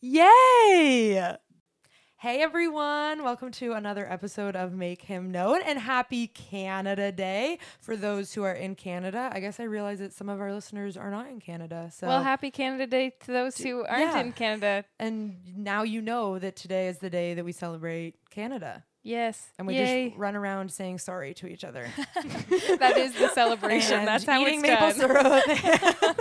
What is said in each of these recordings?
Yay! Hey everyone, welcome to another episode of Make Him Known and happy Canada Day for those who are in Canada. I guess I realize that some of our listeners are not in Canada. So Well, happy Canada Day to those who aren't yeah. in Canada. and now you know that today is the day that we celebrate Canada. Yes. And we Yay. just run around saying sorry to each other. that is the celebration. That's how eating it's maple done. syrup.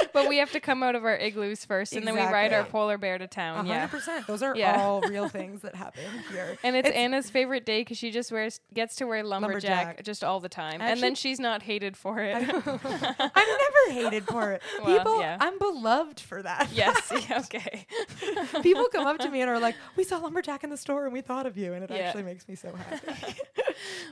but we have to come out of our igloos first, and then we ride our polar bear to town. Yeah. 100%. Those are Yeah. all real things that happen here. And it's, It's- Anna's favorite day because she just wears gets to wear lumberjack, Lumberjack. just all the time, and then she's not hated for it. I'm never hated for it. Well, People, yeah. I'm beloved for that. yes. yeah, Okay. People come up to me and are like, "We saw lumberjack in the store and we thought of you," and it Yeah. actually makes me so happy.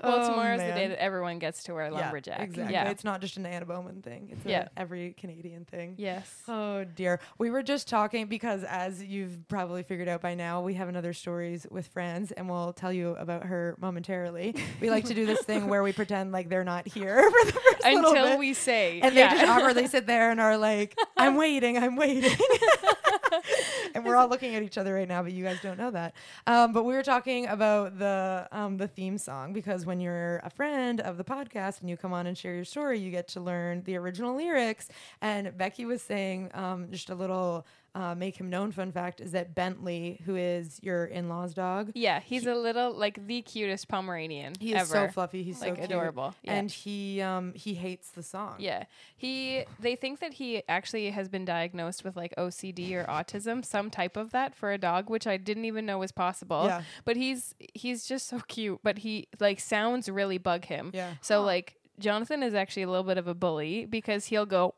Well, Oh, tomorrow's the day that everyone gets to wear lumberjack. Yeah, exactly. Yeah. It's not just an Anna Bowman thing. It's Yeah. a every Canadian thing. Yes. Oh dear. We were just talking because as you've probably figured out by now, we have another stories with friends and we'll tell you about her momentarily. we like to do this thing where we pretend like they're not here for the Until we say. and yeah. they just awkwardly sit there and are like, I'm waiting, I'm waiting. and we're all looking at each other right now, but you guys don't know that. Um, but we were talking about the um, the theme song because when you're a friend of the podcast and you come on and share your story, you get to learn the original lyrics. And Becky was saying um, just a little uh, make him known fun fact is that Bentley, who is your in-laws dog, Yeah, he's a little like the cutest Pomeranian he is ever. so fluffy. He's like so cute. adorable. Yeah. and he um, he hates the song. Yeah. He they think that he actually has been diagnosed with like OCD or autism, some type of that for a dog, which I didn't even know was possible. Yeah. But he's he's just so cute, but he like sounds really bug him. Yeah. So like Jonathan is actually a little bit of a bully because he'll go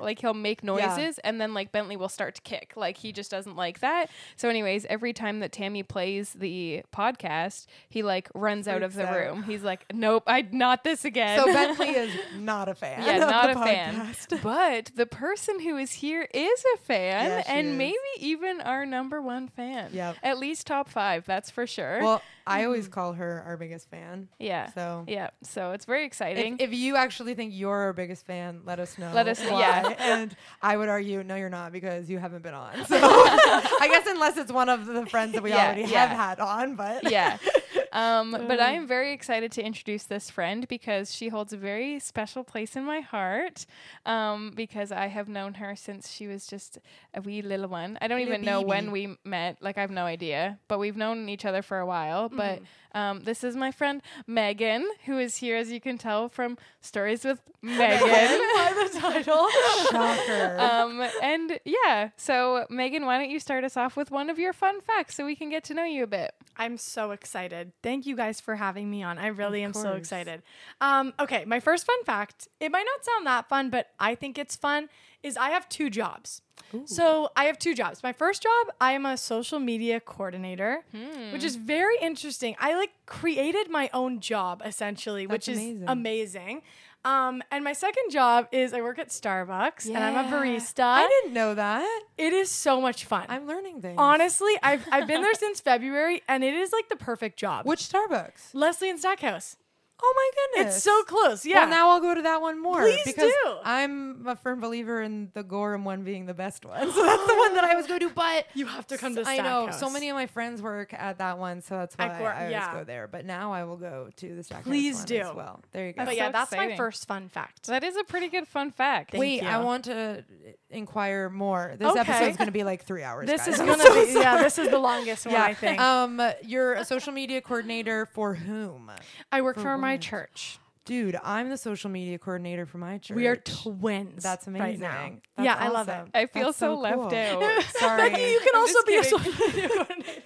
like he'll make noises and then like Bentley will start to kick. Like he just doesn't like that. So anyways, every time that Tammy plays the podcast, he like runs out of the out. room. He's like, "Nope, I not this again." So Bentley is not a fan. Yeah, of not the a fan. podcast. But the person who is here is a fan, Yeah, and is. maybe even our number one fan. Yep. At least top five, that's for sure. Well, I always mm. call her our biggest fan. yeah. So yeah. So it's very exciting. If, if you actually think you're our biggest fan, let us know. Let us know, yeah. And I would argue, no, you're not because you haven't been on. So I guess unless it's one of the friends that we Yeah, already yeah. have had on, but yeah. Um, but I am very excited to introduce this friend because she holds a very special place in my heart. Um, because I have known her since she was just a wee little one. I don't Little even know when we met. Like I have no idea. But we've known each other for a while. But um, this is my friend Megan, who is here, as you can tell from Stories with Megan. by the title. Shocker. um, and yeah, so Megan, why don't you start us off with one of your fun facts so we can get to know you a bit? I'm so excited. Thank you guys for having me on. I really am so excited. Um, okay, my first fun fact, it might not sound that fun, but I think it's fun, is I have two jobs. So I have two jobs. My first job, I am a social media coordinator, which is very interesting. I like created my own job essentially, which is amazing. amazing. Um, and my second job is I work at Starbucks and I'm a barista. I didn't know that. it is so much fun. I'm learning things. Honestly, I've I've been there since February, and it is like the perfect job. Which Starbucks? Leslie and Stackhouse. Oh my goodness. It's so close. Yeah. Well, now I'll go to that one more. Please because do. I'm a firm believer in the Gorham one being the best one. So that's the one that I was going to. But you have to come to I know so many of my friends work at that one, so that's why At Gor- I always yeah. go there. But now I will go to the Stackhouse Please one do. as well. There you go. But That's yeah, so that's my first fun fact. That is a pretty good fun fact. Thank Wait, I want to inquire more. This Okay. is going to be like three hours. This guys. is gonna so be sorry. yeah. This is the longest one I think. Um, you're a social media coordinator for whom? I work for for, my church. Dude, I'm the social media coordinator for my church. We are twins. That's right amazing. now. That's yeah, I love it. I feel That's so, left cool. out. Sorry. Becky, you can I'm also be a social media coordinator.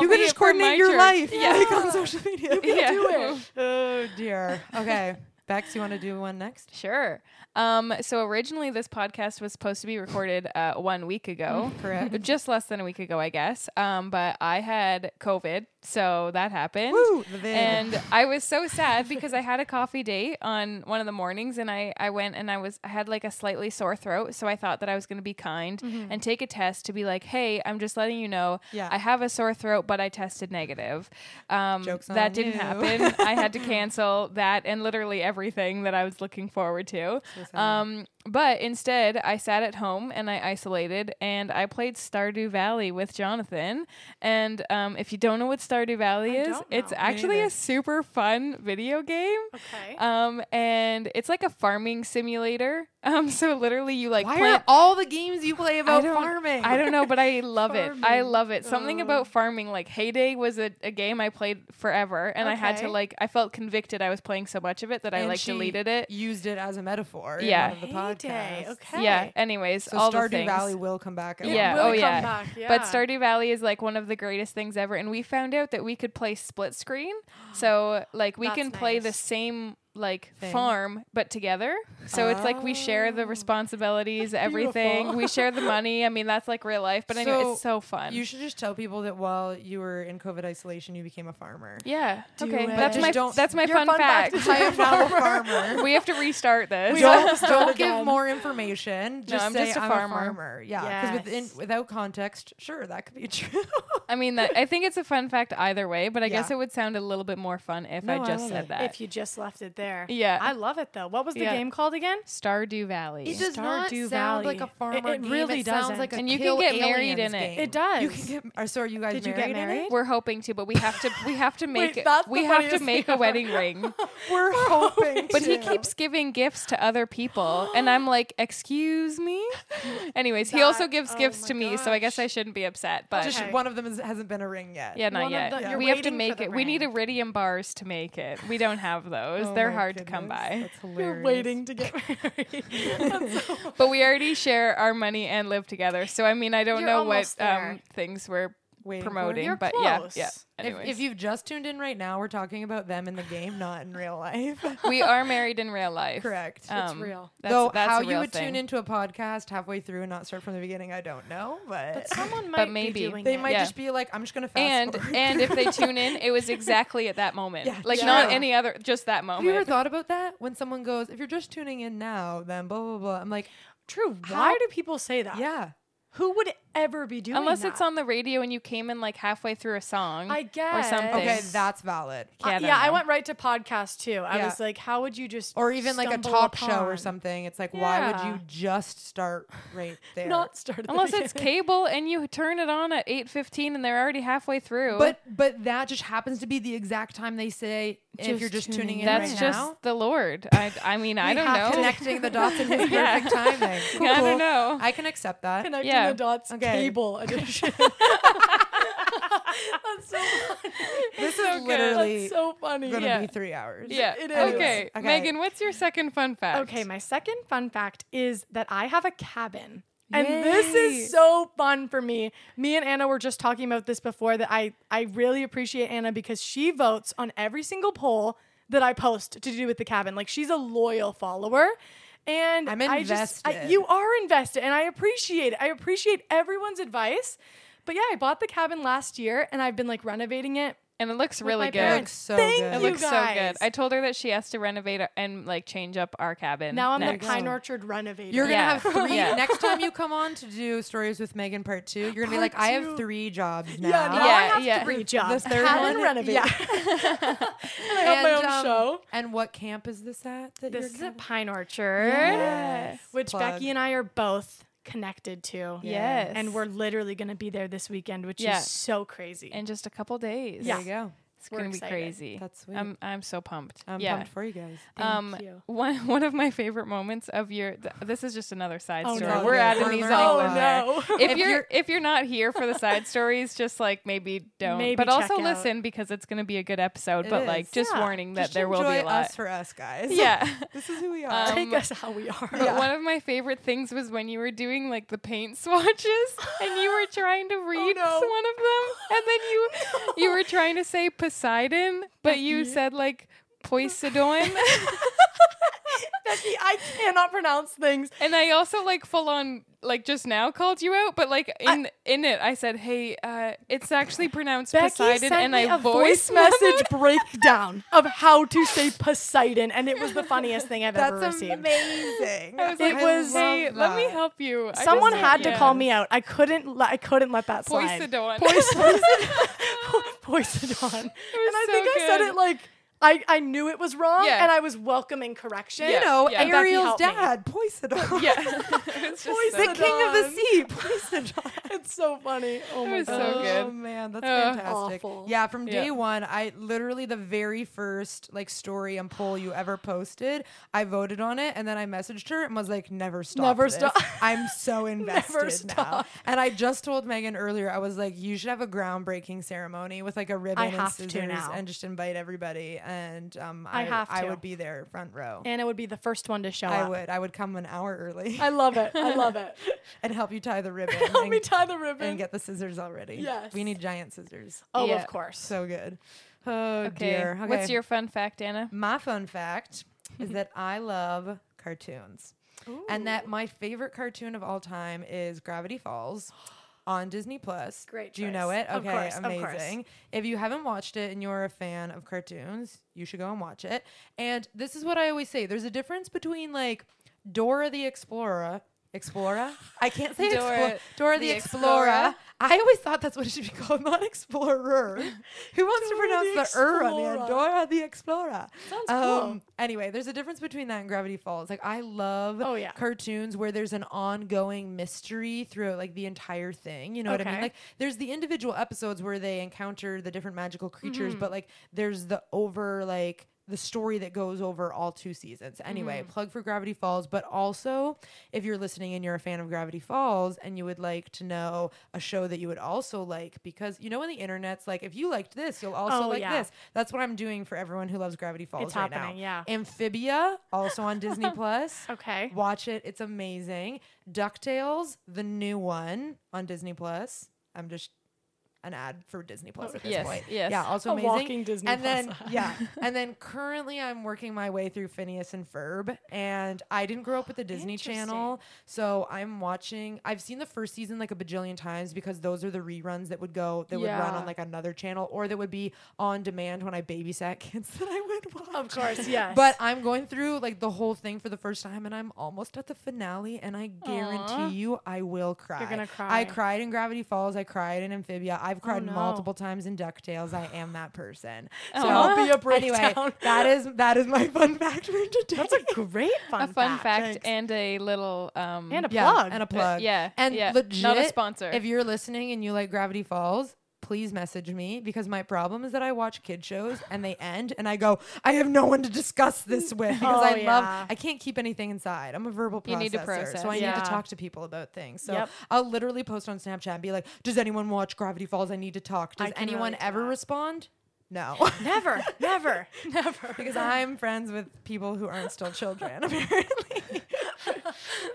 You can just coordinate your church. life Yeah. like on social media. you Yeah. do it. Oh dear. Okay. Bex, you want to do one next? Sure. Um, so originally, this podcast was supposed to be recorded uh, one week ago. Correct. Just less than a week ago, I guess. Um, but I had COVID, so that happened. Woo. And I was so sad because I had a coffee date on one of the mornings and I, I went and I was I had like a slightly sore throat. So I thought that I was gonna be kind and take a test to be like, hey, I'm just letting you know Yeah. I have a sore throat, but I tested negative. Um, that didn't you. happen. I had to cancel that and literally everything that I was looking forward to. sad. Um, but instead, I sat at home and I isolated and I played Stardew Valley with Jonathan. And um, if you don't know what Stardew Valley I is, don't it's. Me actually neither. a super fun video game. Okay. Um, and it's like a farming simulator. Um, so literally you like Why plant are all the games you play about don't- farming? I don't know, but I love it. I Farming. love it. Something about farming, like Hay Day was a, a game I played forever, and I had to Okay. like I felt convicted I was playing so much of it that I And like she deleted it. Used it as a metaphor. in Yeah. one of the Hay Day, podcasts. okay. Yeah. Anyways, So all the Stardew things. Valley will come back. at It Yeah, oh, will oh, come yeah. back, But. Stardew Valley is like one of the greatest things ever, and we found out that we could play split screen. So like we That's can play the same like Thing. farm but together. So it's like we share the Oh. responsibilities, everything. beautiful. we share the money. I mean that's like real life. But anyway, So it's so fun. You should just tell people that while you were in COVID isolation, you became a farmer. yeah. Do okay. it. That's Just my don't- that's my fun, fun fact. fact I am now a farmer. we have to restart this. We don't have to don't give more information. Just I'm say just a I'm farmer." a farmer. Yeah, because within Yes. without context, sure that could be true. I mean that I think it's a fun fact either way, but I guess it would sound a little bit more fun if No, I I just love said it. that. if you just left it there. Yeah. I love it though. What was the Yeah. game called again? Stardew Valley. It does not Stardew sound like a farmer It- it game. really it sounds doesn't. like a And you can get married in it. game. It does. You can get. Or so are you guys Did you married? get in it? married? We're hoping to, but we have to we have to make Wait, it we have to make thing a wedding ring. We're hoping. But he keeps giving gifts to other people and I'm like, "Excuse me?" Anyways, he also gives oh gifts my to me, so I guess I shouldn't be upset, but Just one of them is, hasn't been a ring yet. yeah, not One yet. the- you're we have to make the it. We need iridium bars to make it. We don't have those. Oh They're hard to come by. That's You're waiting to get married. So But we already share our money and live together. So I mean, I don't You're know what um, things we're Waiting for promoting, You're but yeah, close. yeah. If, if you've just tuned in right now, we're talking about them in the game, not in real life. we are married in real life. Correct. It's Um, real. That's, Though that's how a you would thing. tune into a podcast halfway through and not start from the beginning, I don't know. But, But someone might maybe. be doing they it. might Yeah. just be like, I'm just gonna fast and forward. and if they tune in, it was exactly at that moment. Yeah, like yeah. not any other, just that moment. Have you ever thought about that? When someone goes, if you're just tuning in now, then blah blah blah. I'm like, True. How- Why do people say that? yeah. Who would ever be doing Unless that? it's on the radio and you came in like halfway through a song. I or guess. something. Okay, that's valid. Uh, Yeah, I yeah, I went right to podcast too. I Yeah. was like, how would you just Or even like a stumble talk show or something. It's like, why would you just start right there? Not start at the Unless it's cable and you turn it on at eight fifteen and they're already halfway through. But but that just happens to be the exact time they say if you're Just just tuning tuning in in that's right just now. the Lord. I I mean I don't know. Connecting the dots in his Yeah. perfect timing. Cool, I don't know. I can accept that. connecting Yeah. the dots Okay. Cable edition. That's so funny. This so is good. literally That's so funny. It's gonna Yeah. be three hours. yeah. It is. Okay. Okay. Megan, what's your second fun fact? Okay, my second fun fact is that I have a cabin. And this is so fun for me. Me and Anna were just talking about this before that I I really appreciate Anna because she votes on every single poll that I post to do with the cabin. Like she's a loyal follower. And I'm I just, I, you are invested and I appreciate it. I appreciate everyone's advice. But yeah, I bought the cabin last year and I've been like renovating it. And it looks With really my good. It parents. looks so Thank good. It you looks so good. I told her that she has to renovate it and like change up our cabin. Now I'm next. the Pine Orchard renovator. You're gonna Yeah. have three. Yeah. Next time you come on to do stories with Megan Part Two, you're gonna be Part like, I have three jobs now. Yeah, now I Yeah, have yeah. three jobs. The third cabin one- renovator. yeah. and I have my own um, show. And what camp is this at? That This you're is gonna- at Pine Orchard, Yes. which Plug. Becky and I are both connected to. Yes. And we're literally going to be there this weekend, which Yeah. is so crazy. in just a couple days. There you go. It's We're gonna be crazy. That's sweet. I'm I'm so pumped. I'm yeah. pumped for you guys. Thank um, you. one one of my favorite moments of your th- this is just another side Oh, story. no. We're Okay, adding we're these all a in lot. there. no. If, If you're, you're- if you're not here for the side stories, just like maybe don't. Maybe but also out. listen because it's gonna be a good episode. It but like just Yeah. warning that Just there will be a lot. us for us guys. yeah. this is who we are. Um, Take us how we are. But one of my favorite things was when you were doing like the paint swatches and you were trying to read no. one of them and then you you were trying to say Poseidon but you said like Poseidon. Becky, I cannot pronounce things. And I also like full on like just now called you out, but like in in it I said, "Hey, uh, it's actually pronounced Becky Poseidon," sent and me I a voice voice message breakdown of how to say Poseidon, and it was the funniest thing I've ever That's received. amazing. I was It like, was- "Hey, love let me help you." I Someone just- had to call me out. I couldn't. Let, I couldn't let that slide. Poseidon. Poseidon. Poseidon. And I so think I said it like I, I knew it was wrong, Yeah. and I was welcoming correction. You know, Yeah. Ariel's helped me. dad, Poseidon. yeah, it was just the king of the Poseidon. sea, Poseidon. it's so funny. Oh my was so god. good. Oh man, that's Ugh. fantastic. Awful. Yeah, from day Yeah. one, I literally the very first like story and poll you ever posted, I voted on it, and then I messaged her and was like, "Never stop, Never stop. I'm so invested now." stop. And I just told Megan earlier, I was like, "You should have a groundbreaking ceremony with like a ribbon and have to scissors, now. and just invite everybody." And um, I have I to. would be there front row. And it would be the first one to show I up. would. I would come an hour early I love it. I love it. and help you tie the ribbon. Help and, me tie the ribbon. and get the scissors already. Yes. We need giant scissors. oh, Yeah. of course. So good. Oh Okay. dear. Okay. What's your fun fact, Anna? my fun fact is that I love cartoons. And that my favorite cartoon of all time is Gravity Falls on Disney Plus. Great Do you know it? Okay, course. amazing. If you haven't watched it and you're a fan of cartoons, you should go and watch it. And this is what I always say. There's a difference between like Dora the Explorer Explorer. I can't say Dora Dora, Dora the, the Explorer. Explorer. I always thought that's what it should be called, not Explorer. Who wants to pronounce the the er on the end? Dora the Explorer. Sounds Um, cool. Anyway, there's a difference between that and Gravity Falls. Like I love Oh, yeah. cartoons where there's an ongoing mystery throughout like the entire thing. You know what I mean? Like there's the individual episodes where they encounter the different magical creatures, Mm-hmm. but like there's the over like the story that goes over all two seasons. Anyway, Mm-hmm. plug for Gravity Falls, but also if you're listening and you're a fan of Gravity Falls and you would like to know a show that you would also like because you know when the internet's like if you liked this, you'll also Oh, like yeah. this. That's what I'm doing for everyone who loves Gravity Falls It's right happening, now. yeah. Amphibia, also on Disney Plus. Okay. Watch it. It's amazing. DuckTales, the new one on Disney Plus. I'm just an ad for Disney Plus at this Yes, point. yes. Yeah, also A amazing. walking Disney and Plus then ad. yeah, and then currently I'm working my way through Phineas and Ferb, and I didn't grow up with the Disney Channel, so I'm watching. I've seen the first season like a bajillion times because those are the reruns that would go that would run on like another channel or that would be on demand when I babysat kids that I would watch. Of course, yes. But I'm going through like the whole thing for the first time, and I'm almost at the finale, and I guarantee Aw. you, I will cry. You're gonna cry. I cried in Gravity Falls. I cried in Amphibia. I've cried no. multiple times in Ducktales. I am that person. So. There'll be a anyway, breakdown. that is that is my fun fact for today. That's a great fun a fun fact, Thanks. and a little um And a yeah, plug. and a uh, plug. yeah, and yeah. legit, not a sponsor. If you're listening and you like Gravity Falls. Please message me because my problem is that I watch kid shows and they end and I go, I have no one to discuss this with because Oh, I love. I can't keep anything inside. I'm a verbal processor. You need to process. So I need to talk to people about things. So Yep. I'll literally post on Snapchat and be like, Does anyone watch Gravity Falls? I need to talk. Does anyone to ever that. respond? No. never, never, never. because I'm friends with people who aren't still children, apparently.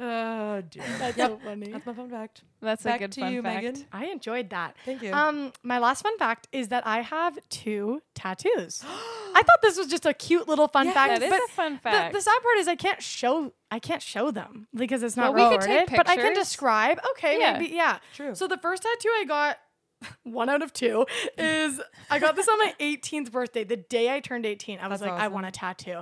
Oh dear. That's Yep. so funny. That's my fun fact. That's Back a good to fun you, fact. Megan. I enjoyed that. Thank you. Um, my last fun fact is that I have two tattoos. I thought this was just a cute little fun Yeah, fact. That is but a fun fact. the sad part is I can't show I can't show them because it's not Well, we could recorded. take but I can describe. Okay, Yeah. maybe yeah. True. So the first tattoo I got, one out of two, is I got this on my 18th birthday, the day I turned 18. I was That's like, I want a tattoo.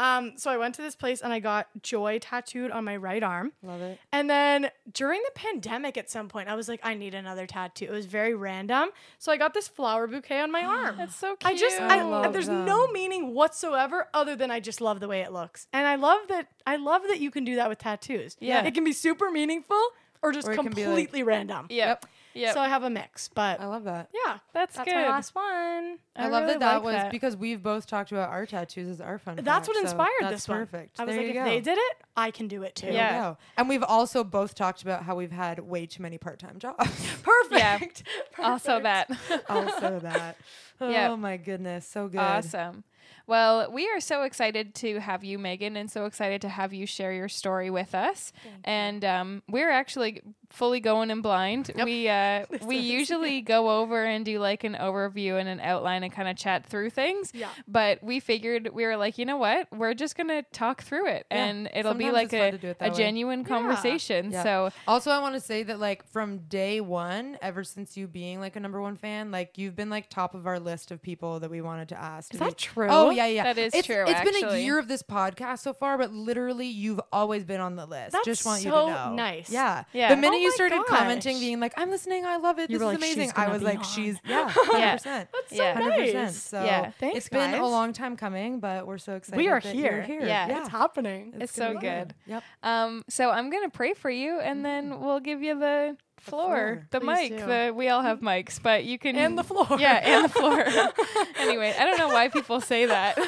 Um, so I went to this place and I got joy tattooed on my right arm. Love it. And then during the pandemic, at some point, I was like, I need another tattoo. It was very random. So I got this flower bouquet on my arm. That's so cute. I just, I I, love there's no meaning whatsoever other than I just love the way it looks. And I love that, I love that you can do that with tattoos. Yeah. It can be super meaningful or just Or be, like- completely random. Yep. Yep. So I have a mix, but I love that. yeah, that's, that's good. my last one. I, love really that that like was that. because we've both talked about our tattoos as our fun. That's what fact, so inspired that's this one. perfect. I was There like, if go. they did it, I can do it too. There Yeah. And we've also both talked about how we've had way too many part-time jobs. Perfect. also Perfect. that. also that. Oh Yep. my goodness, so good. Awesome. Well, we are so excited to have you, Megan, and so excited to have you share your story with us. And um, we're actually fully going in blind. We uh, we usually go over and do like an overview and an outline and kind of chat through things. Yeah. But we figured we were like, you know what? We're just gonna talk through it, Yeah. and it'll be like a, it a way. genuine conversation. Yeah. So Also, I want to say that like from day one, ever since you being like a number one fan, like you've been like top of our list of people that we wanted to ask. Is to be- that true? Oh yeah, yeah. That is it's, true, It's been a year of this podcast so far, but literally you've always been on the list. That's Just want you to know. nice. Yeah. Yeah. The minute Oh you my started commenting, being like, "I'm listening, I love it. You this is like, amazing," I was like, on. "She's yeah, hundred percent." That's so Yeah. Hundred percent. nice. So Yeah. Thanks, it's been guys. a long time coming, but we're so excited. We are that you're here. here. Yeah. It's happening. It's gonna so be fun. good. Yep. Um, so I'm gonna pray for you, and then we'll give you the floor, floor. the, Please mic. do. The we all have mics, but you can And the floor. Yeah, and the floor. anyway, I don't know why people say that.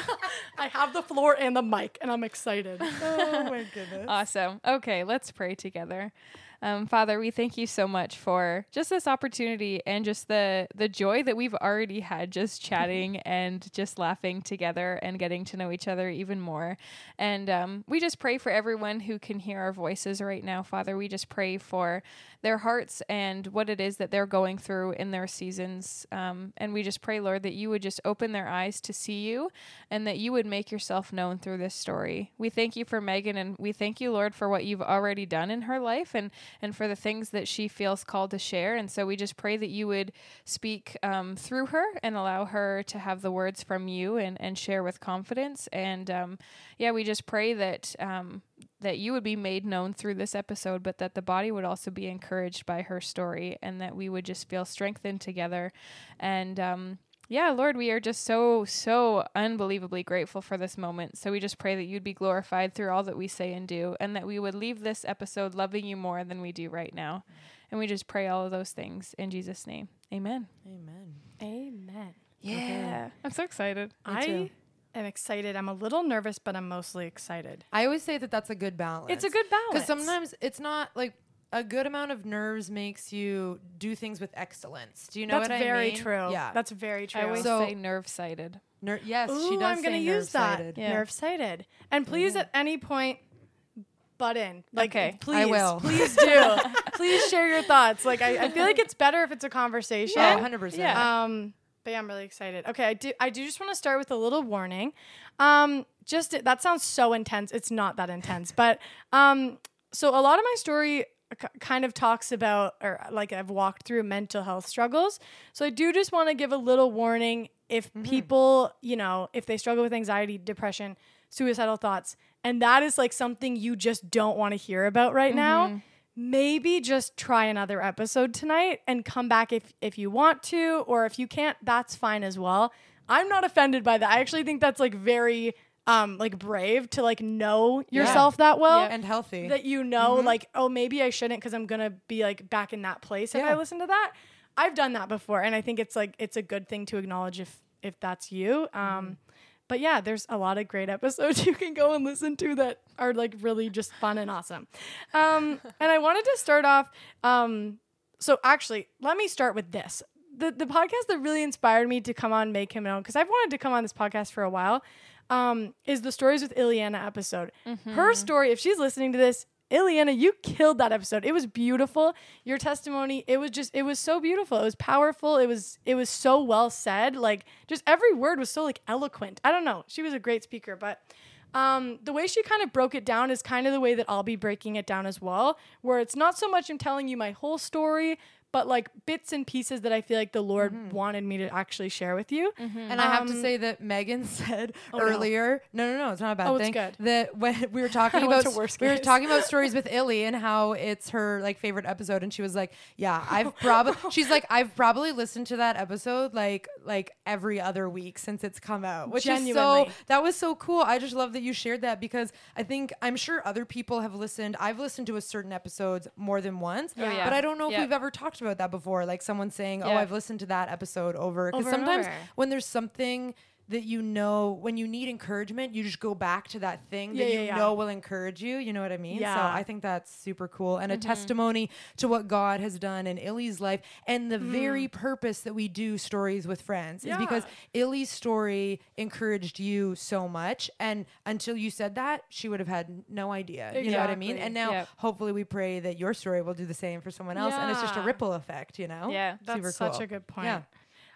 I have the floor and the mic, and I'm excited. Oh my goodness. Awesome. Okay, let's pray together. Um, Father, we thank you so much for just this opportunity and just the the joy that we've already had just chatting and just laughing together and getting to know each other even more. And um, we just pray for everyone who can hear our voices right now, Father. We just pray for their hearts and what it is that they're going through in their seasons. Um, and we just pray, Lord, that you would just open their eyes to see you and that you would make yourself known through this story. We thank you for Megan and we thank you, Lord, for what you've already done in her life and, and for the things that she feels called to share. And so we just pray that you would speak um, through her and allow her to have the words from you and, and share with confidence. And um, yeah, we just pray that. Um, that you would be made known through this episode, but that the body would also be encouraged by her story and that we would just feel strengthened together. And um, yeah, Lord, we are just so, so unbelievably grateful for this moment. So we just pray that you'd be glorified through all that we say and do, and that we would leave this episode loving you more than we do right now. And we just pray all of those things in Jesus' name. Amen. Amen. Amen. Yeah. I'm so excited. I too. Am excited. I'm a little nervous, but I'm mostly excited. I always say that that's a good balance. It's a good balance. because sometimes it's not like a good amount of nerves makes you do things with excellence. Do you know that's what I mean? That's very true. Yeah. That's very true. I always So- say nerve sighted. Ner- yes, Ooh, she does. I'm gonna use that. nerve-sighted. Yeah. Nerve sighted. And please, at any point, butt in. Like, Okay. please, I will. please do. please share your thoughts. Like, I, I feel like it's better if it's a conversation. Oh, 100 percent. Yeah. Um, but yeah, I'm really excited. Okay, I do. I do just want to start with a little warning. Um, just that sounds so intense. It's not that intense, but um, so a lot of my story k- kind of talks about, or like I've walked through mental health struggles. So I do just want to give a little warning if people, you know, if they struggle with anxiety, depression, suicidal thoughts, and that is like something you just don't want to hear about right now maybe just try another episode tonight and come back if if you want to or if you can't that's fine as well. I'm not offended by that. I actually think that's like very um like brave to like know yourself that well. Yeah. and healthy. that you know like oh maybe i shouldn't because i'm gonna be like back in that place if i listen to that. I've done that before and i think it's like it's a good thing to acknowledge if if that's you. Um but yeah there's a lot of great episodes you can go and listen to that are like really just fun and awesome. Um and i wanted to start off um so actually let me start with this. The, the podcast that really inspired me to come on make him known because i've wanted to come on this podcast for a while um, is the stories with Ileana episode. Her story, if she's listening to this, Ileana, you killed that episode. It was beautiful. Your testimony, it was just, it was so beautiful. It was powerful. It was, it was so well said. Like, just every word was so like eloquent. I don't know. She was a great speaker, but um, the way she kind of broke it down is kind of the way that I'll be breaking it down as well, where it's not so much I'm telling you my whole story, but like bits and pieces that I feel like the Lord wanted me to actually share with you. And I have to Um, say that Megan said Oh, earlier, no. no, no, it's not a bad Oh, it's thing. good. That when we were talking about worst we were talking about stories with Illy and how it's her like favorite episode, and she was like, "Yeah, I've probably," she's like, "I've probably listened to that episode like like every other week since it's come out," which is Genuinely. so that was so cool. I just love that you shared that because I think I'm sure other people have listened. I've listened to a certain episodes more than once, Oh, yeah. but I don't know if Yep. we've ever talked about that before. Like someone saying, "Oh, Yeah. I've listened to that episode over," because Over and sometimes over. when there's something that you know when you need encouragement, you just go back to that thing Yeah, that yeah, you yeah. know will encourage you. You know what I mean? So Yeah. Mm-hmm. I think that's super cool and a testimony to what God has done in Illy's life and the very purpose that we do stories with friends is because Mm. Illy's story encouraged you so much. And until you said that, she would have had no idea. You know what I mean? And now Yep. hopefully we pray that your story will do the same for someone else. And it's just a ripple effect, you know? Yeah. That's Super such cool. a good point.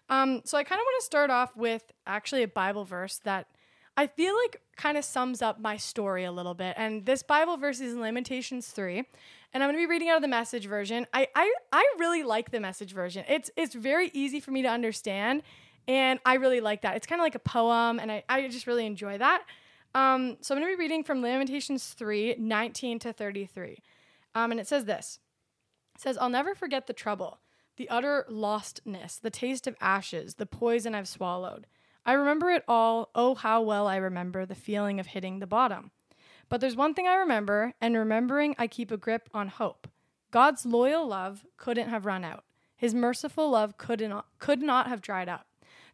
Um, so I kind of want to start off with actually a Bible verse that I feel like kind of sums up my story a little bit. And this Bible verse is in Lamentations 3. And I'm going to be reading out of the message version. I, I I really like the message version. It's it's very easy for me to understand. And I really like that. It's kind of like a poem, and I, I just really enjoy that. Um, so I'm going to be reading from Lamentations 3, 19 to 33. Um, and it says this. It says, I'll never forget the trouble, the utter lostness, the taste of ashes, the poison I've swallowed. I remember it all. Oh, how well I remember the feeling of hitting the bottom. But there's one thing I remember, and remembering I keep a grip on hope. God's loyal love couldn't have run out. His merciful love could not, could not have dried up.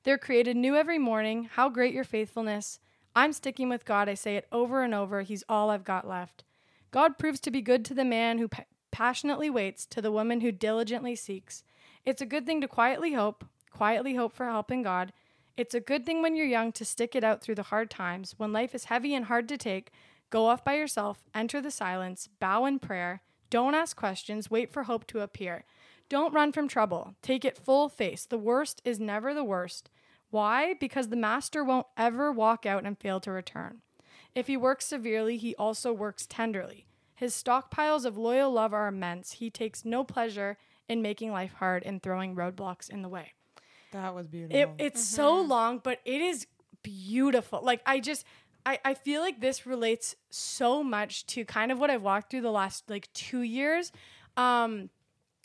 They're created new every morning. How great your faithfulness. I'm sticking with God. I say it over and over. He's all I've got left. God proves to be good to the man who pa- passionately waits, to the woman who diligently seeks. It's a good thing to quietly hope, quietly hope for help in God. It's a good thing when you're young to stick it out through the hard times. When life is heavy and hard to take, go off by yourself, enter the silence, bow in prayer. Don't ask questions, wait for hope to appear. Don't run from trouble. Take it full face. The worst is never the worst. Why? Because the master won't ever walk out and fail to return. If he works severely, he also works tenderly. His stockpiles of loyal love are immense. He takes no pleasure in making life hard and throwing roadblocks in the way. That was beautiful. It, it's so mm-hmm. long, but it is beautiful. Like I just I, I feel like this relates so much to kind of what I've walked through the last like two years. Um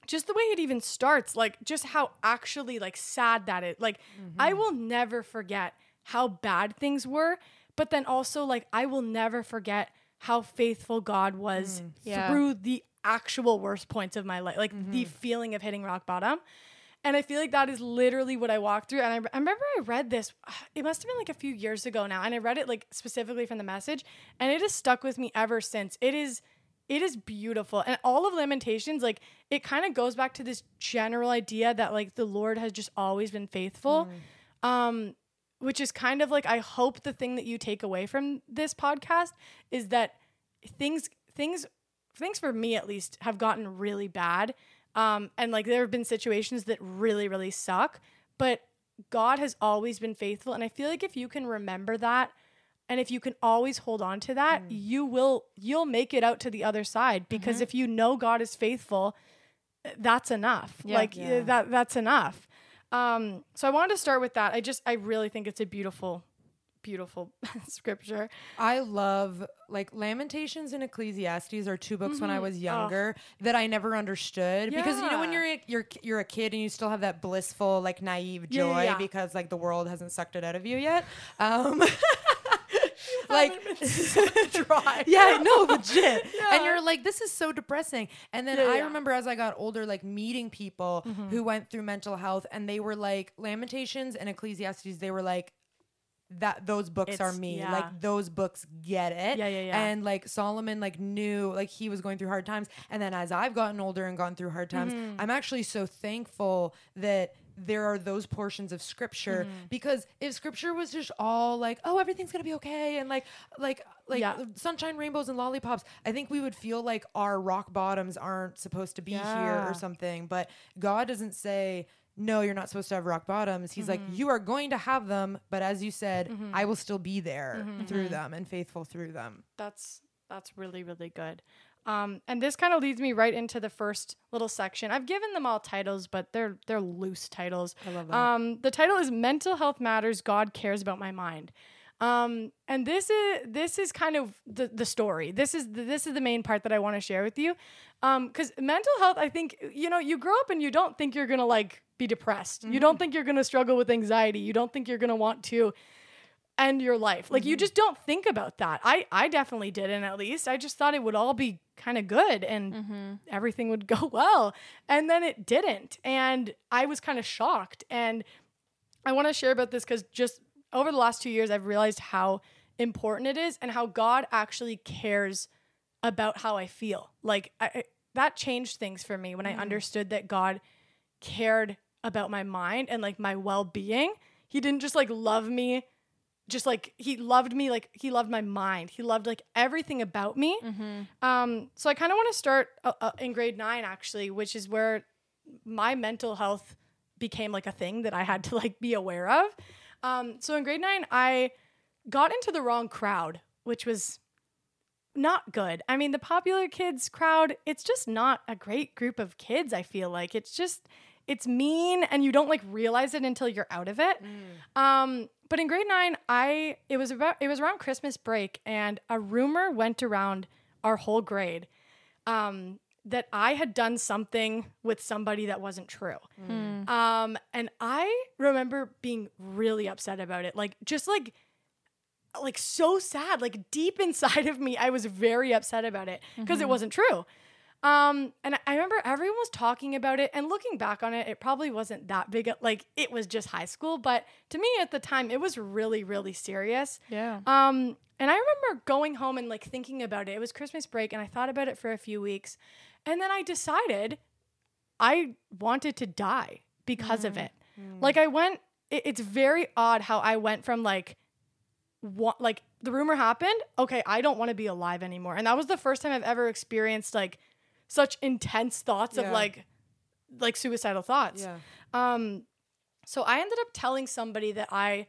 just the way it even starts, like just how actually like sad that is. Like I mm-hmm. will never forget how bad things were, but then also like I will never forget how faithful God was mm. Yeah. through the actual worst points of my life, like the feeling of hitting rock bottom. And I feel like that is literally what I walked through. And I, I remember I read this, it must have been like a few years ago now. And I read it like specifically from the message. And it has stuck with me ever since. It is, it is beautiful. And all of Lamentations, like it kind of goes back to this general idea that like the Lord has just always been faithful. Um, which is kind of like I hope the thing that you take away from this podcast is that things things things for me at least have gotten really bad. Um, and like there have been situations that really, really suck, but God has always been faithful. And I feel like if you can remember that and if you can always hold on to that, you will you'll make it out to the other side because if you know God is faithful, that's enough. Yeah. like Yeah. that that's enough. Um, so I wanted to start with that. I just I really think it's a beautiful, beautiful scripture. I love like Lamentations and Ecclesiastes are two books when I was younger that I never understood because you know when you're a, you're you're a kid and you still have that blissful like naive Yeah, yeah, joy yeah. because like the world hasn't sucked it out of you yet. Um like dry. yeah, no, legit. Yeah. And you're like, this is so depressing. And then Yeah, I yeah. Mm-hmm. remember as I got older, like meeting people who went through mental health, and they were like, Lamentations and Ecclesiastes, they were like, that those books are me. yeah. Like those books get it. Yeah, yeah, yeah. And like Solomon like knew like he was going through hard times. And then as I've gotten older and gone through hard times, Mm-hmm. I'm actually so thankful that there are those portions of scripture Mm-hmm. because if scripture was just all like oh everything's gonna be okay and like like like Yeah. sunshine rainbows and lollipops i think we would feel like our rock bottoms aren't supposed to be here or something but god doesn't say no you're not supposed to have rock bottoms he's like you are going to have them but as you said i will still be there through them and faithful through them That's that's really really good. Um, and this kind of leads me right into the first little section. I've given them all titles, but they're they're loose titles. I love that. Um, the title is "Mental Health Matters. God Cares About My Mind." Um, and this is this is kind of the the story. This is the, this is the main part that I want to share with you. Um, because mental health, I think you know, you grow up and you don't think you're gonna like be depressed. You don't mm-hmm. think you're gonna struggle with anxiety. You don't think you're gonna want to end your life. Like you mm-hmm. just don't think about that. I I definitely didn't at least. I just thought it would all be kind of good and mm-hmm. everything would go well. And then it didn't. And I was kind of shocked and I want to share about this cuz just over the last two years, I've realized how important it is and how God actually cares about how I feel. Like I, I- that changed things for me when I understood that God cared about my mind and like my well-being. He didn't just like love me just like he loved me like he loved my mind. He loved like everything about me. Um so I kind of want to start uh, uh, in grade 9 actually, which is where my mental health became like a thing that I had to like be aware of. Um, so in grade nine, I got into the wrong crowd, which was not good. I mean, the popular kids crowd, it's just not a great group of kids, I feel like. It's just it's mean and you don't like realize it until you're out of it. Um, but in grade 9, I it was about it was around Christmas break and a rumor went around our whole grade um, that I had done something with somebody that wasn't true. Um, and I remember being really upset about it. Like just like like so sad. Like deep inside of me, I was very upset about it because it wasn't true. Um, and I- remember everyone was talking about it, and looking back on it, it probably wasn't that big. a- Like it was just high school, but to me at the time, it was really, really serious. Yeah. Um, and I remember going home and like thinking about it. It was Christmas break, and I thought about it for a few weeks, and then I decided I wanted to die because of it. Like I went. It, it's very odd how I went from like, what like the rumor happened. Okay, I don't want to be alive anymore, and that was the first time I've ever experienced like such intense thoughts Yeah. of like like suicidal thoughts. Yeah. Um, so I ended up telling somebody that I,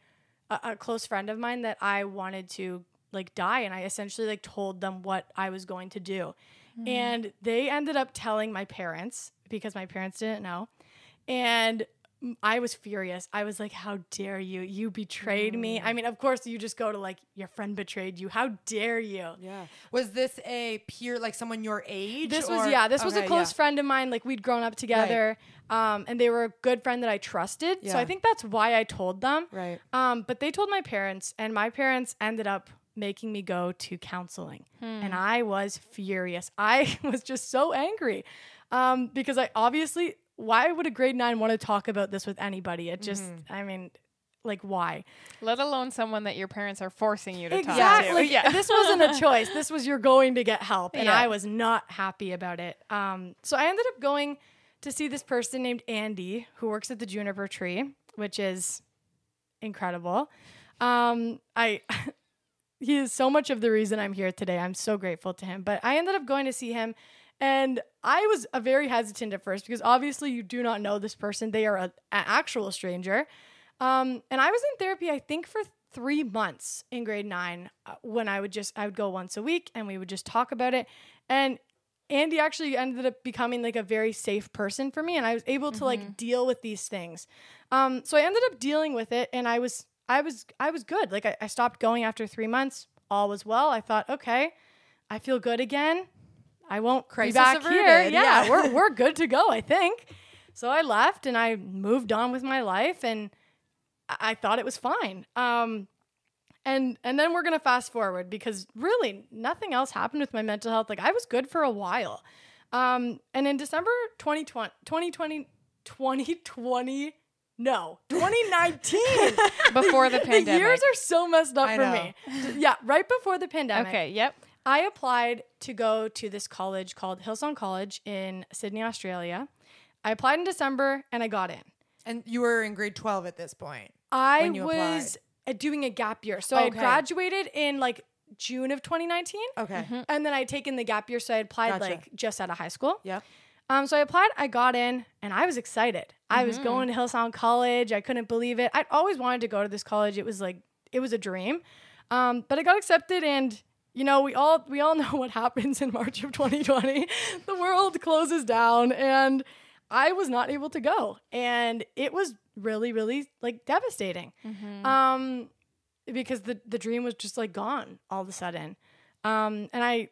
a, a close friend of mine, that I wanted to like die, and I essentially like told them what I was going to do, and they ended up telling my parents because my parents didn't know, and I was furious. I was like, "How dare you? You betrayed me!" I mean, of course, you just go to like your friend betrayed you. How dare you? Yeah. Was this a peer, like someone your age? This was yeah. This was a close yeah. friend of mine. Like we'd grown up together, um, and they were a good friend that I trusted. So I think that's why I told them. Right. Um, but they told my parents, and my parents ended up making me go to counseling, and I was furious. I was just so angry um, because I obviously. Why would a grade nine want to talk about this with anybody? It just, I mean, like why? Let alone someone that your parents are forcing you to Exactly. talk to. Like, yeah. this wasn't a choice. This was you're going to get help, and Yeah. I was not happy about it. Um, so I ended up going to see this person named Andy who works at the Juniper Tree, which is incredible. Um, I he is so much of the reason I'm here today. I'm so grateful to him. But I ended up going to see him and I was uh, very hesitant at first because obviously you do not know this person. They are a, an actual stranger. Um, and I was in therapy, I think, for three months in grade nine uh, when I would just, I would go once a week and we would just talk about it. And Andy actually ended up becoming like a very safe person for me. And I was able to like deal with these things. Um, so I ended up dealing with it and I was, I was, I was good. Like I, I stopped going after three months. All was well. I thought, okay, I feel good again. I won't Crisis be back here. Yeah, yeah. we're we're good to go, I think. So I left and I moved on with my life, and I, I thought it was fine. Um, and and then we're gonna fast forward because really nothing else happened with my mental health. Like I was good for a while. Um, and in December 2020, 2020, 2020 no, 2019. Before the the pandemic. years are so messed up I for know. me. Yeah, right before the pandemic. okay. Yep. I applied to go to this college called Hillsong College in Sydney, Australia. I applied in December and I got in. And you were in grade 12 at this point. I was uh, doing a gap year. So I graduated in like June of 2019. Okay. And then I had taken the gap year. So I applied Gotcha. like just out of high school. Yep. Um, so I applied, I got in, and I was excited. I was going to Hillsong College. I couldn't believe it. I'd always wanted to go to this college. It was like it was a dream. Um, but I got accepted, and you know we all we all know what happens in March of 2020. the world closes down, and I was not able to go, and it was really really like devastating. Um, because the the dream was just like gone all of a sudden. Um, and I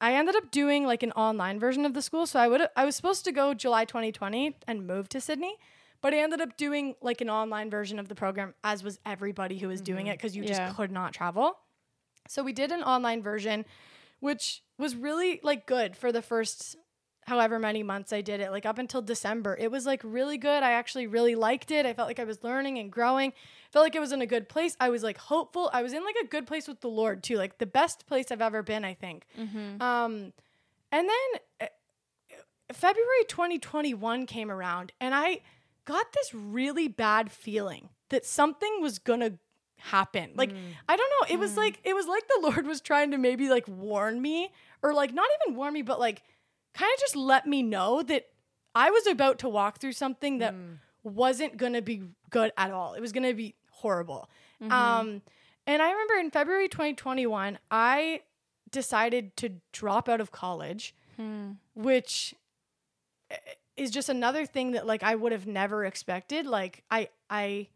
I ended up doing like an online version of the school. So I would I was supposed to go July 2020 and move to Sydney, but I ended up doing like an online version of the program as was everybody who was doing it because you Yeah. just could not travel. So we did an online version which was really like good for the first however many months I did it, like up until December. It was like really good. I actually really liked it. I felt like I was learning and growing. Felt like it was in a good place. I was like hopeful. I was in like a good place with the Lord too, like the best place I've ever been, I think. Um, and then uh, February 2021 came around and I got this really bad feeling that something was gonna happen. Like mm. I don't know, it was mm. like it was like the Lord was trying to maybe like warn me or like not even warn me but like kind of just let me know that I was about to walk through something that mm. wasn't going to be good at all. It was going to be horrible. Mm-hmm. Um and I remember in February 2021 I decided to drop out of college, hmm. which eh, is just another thing that like I would have never expected. Like I I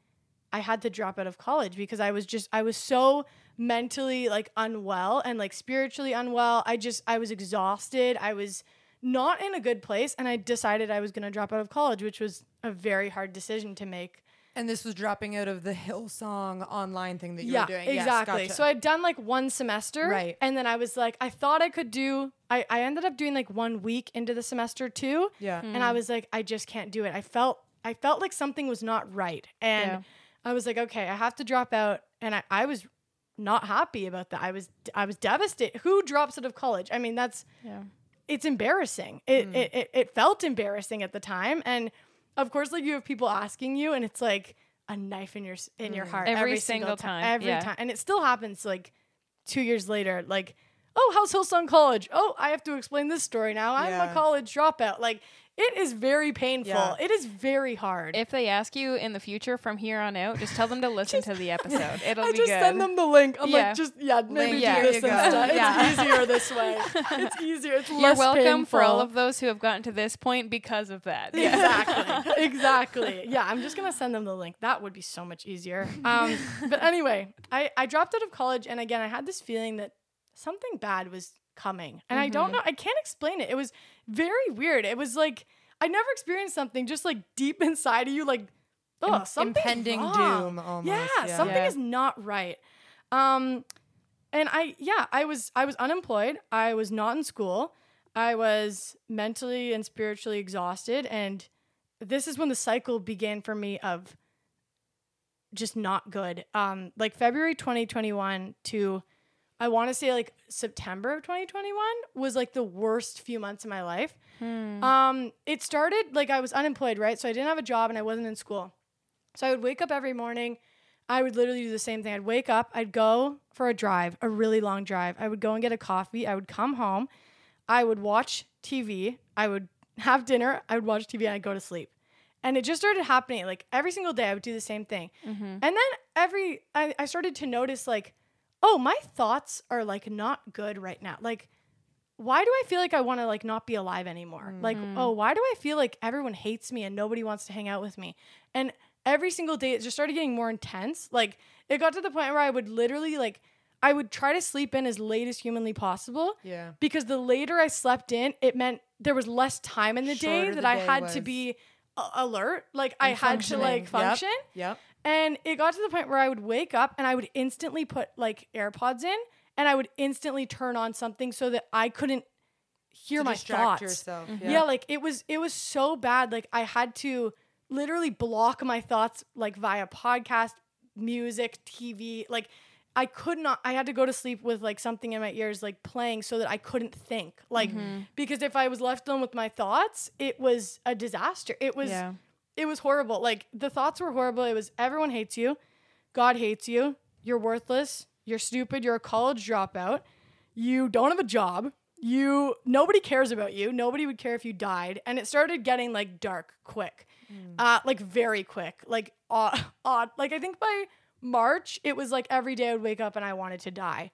I had to drop out of college because I was just I was so mentally like unwell and like spiritually unwell. I just I was exhausted. I was not in a good place and I decided I was going to drop out of college, which was a very hard decision to make. And this was dropping out of the Hillsong online thing that you yeah, were doing. Yes, exactly. gotcha. So I'd done like one semester, Right. And then I was like, I thought I could do. I I ended up doing like one week into the semester too, yeah. and I was like, I just can't do it. I felt I felt like something was not right, and Yeah. I was like, okay, I have to drop out, and I I was not happy about that. I was I was devastated. Who drops out of college? I mean, that's Yeah. it's embarrassing. It, mm. it, it it felt embarrassing at the time, and of course, like you have people asking you, and it's like a knife in your in your mm. heart Every single ti- time, every yeah. time, and it still happens. Like two years later, like oh, how's Hillsong College? Oh, I have to explain this story now. I'm Yeah. a college dropout. Like it is very painful. Yeah. It is very hard. If they ask you in the future from here on out, just tell them to listen to the episode. It'll I be just good. send them the link. I'm Yeah. like, just yeah, maybe Link, do this you instead. go. Yeah. It's easier this way. It's easier. It's You're less welcome for all of those who have gotten to this point because of that. Exactly. exactly. Yeah, I'm just gonna send them the link. That would be so much easier. Um, but anyway, I I dropped out of college, and again, I had this feeling that something bad was coming, and I don't know. I can't explain it. It was very weird. It was like I never experienced something just like deep inside of you, like oh, Im- something impending doom almost, Yeah, yeah. something Yeah. is not right. Um, and I yeah, I was I was unemployed. I was not in school. I was mentally and spiritually exhausted and this is when the cycle began for me of just not good. Um like February 2021 to I want to say like September of 2021 was like the worst few months of my life. Um it started like I was unemployed, right? So I didn't have a job and I wasn't in school. So I would wake up every morning. I would literally do the same thing. I'd wake up, I'd go for a drive, a really long drive. I would go and get a coffee. I would come home. I would watch TV. I would have dinner. I would watch TV and I'd go to sleep. And it just started happening. Like every single day, I would do the same thing. And then every, I, I started to notice, like, oh, my thoughts are like not good right now. Like, why do I feel like I want to like not be alive anymore? Like, oh, why do I feel like everyone hates me and nobody wants to hang out with me? And every single day it just started getting more intense. Like it got to the point where I would literally like I would try to sleep in as late as humanly possible. Yeah. Because the later I slept in, it meant there was less time in the day that the I day had to be alert. Like I had to like Functioning. Yep. function. Yep. And it got to the point where I would wake up and I would instantly put like AirPods in and I would instantly turn on something so that I couldn't hear To my thoughts. yourself. Mm-hmm. Yeah. like it was it was so bad. Like I had to literally block my thoughts like via podcast, music, TV. Like I could not I had to go to sleep with like something in my ears like playing so that I couldn't think. Like mm-hmm. because if I was left alone with my thoughts, it was a disaster. It was Yeah. It was horrible. Like the thoughts were horrible. It was everyone hates you. God hates you. You're worthless. You're stupid. You're a college dropout. You don't have a job. You nobody cares about you. Nobody would care if you died. And it started getting like dark quick. Uh like very quick. Like odd, odd. Like I think by March it was like every day I would wake up and I wanted to die.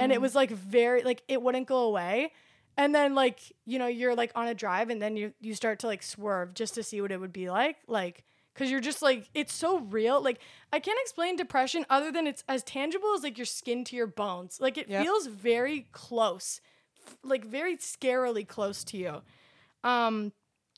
And it was like very like it wouldn't go away. And then like, you know, you're like on a drive and then you you start to like swerve just to see what it would be like. Like cuz you're just like it's so real. Like I can't explain depression other than it's as tangible as like your skin to your bones. Like it Yep. feels very close. f- Like very scarily close to you. Um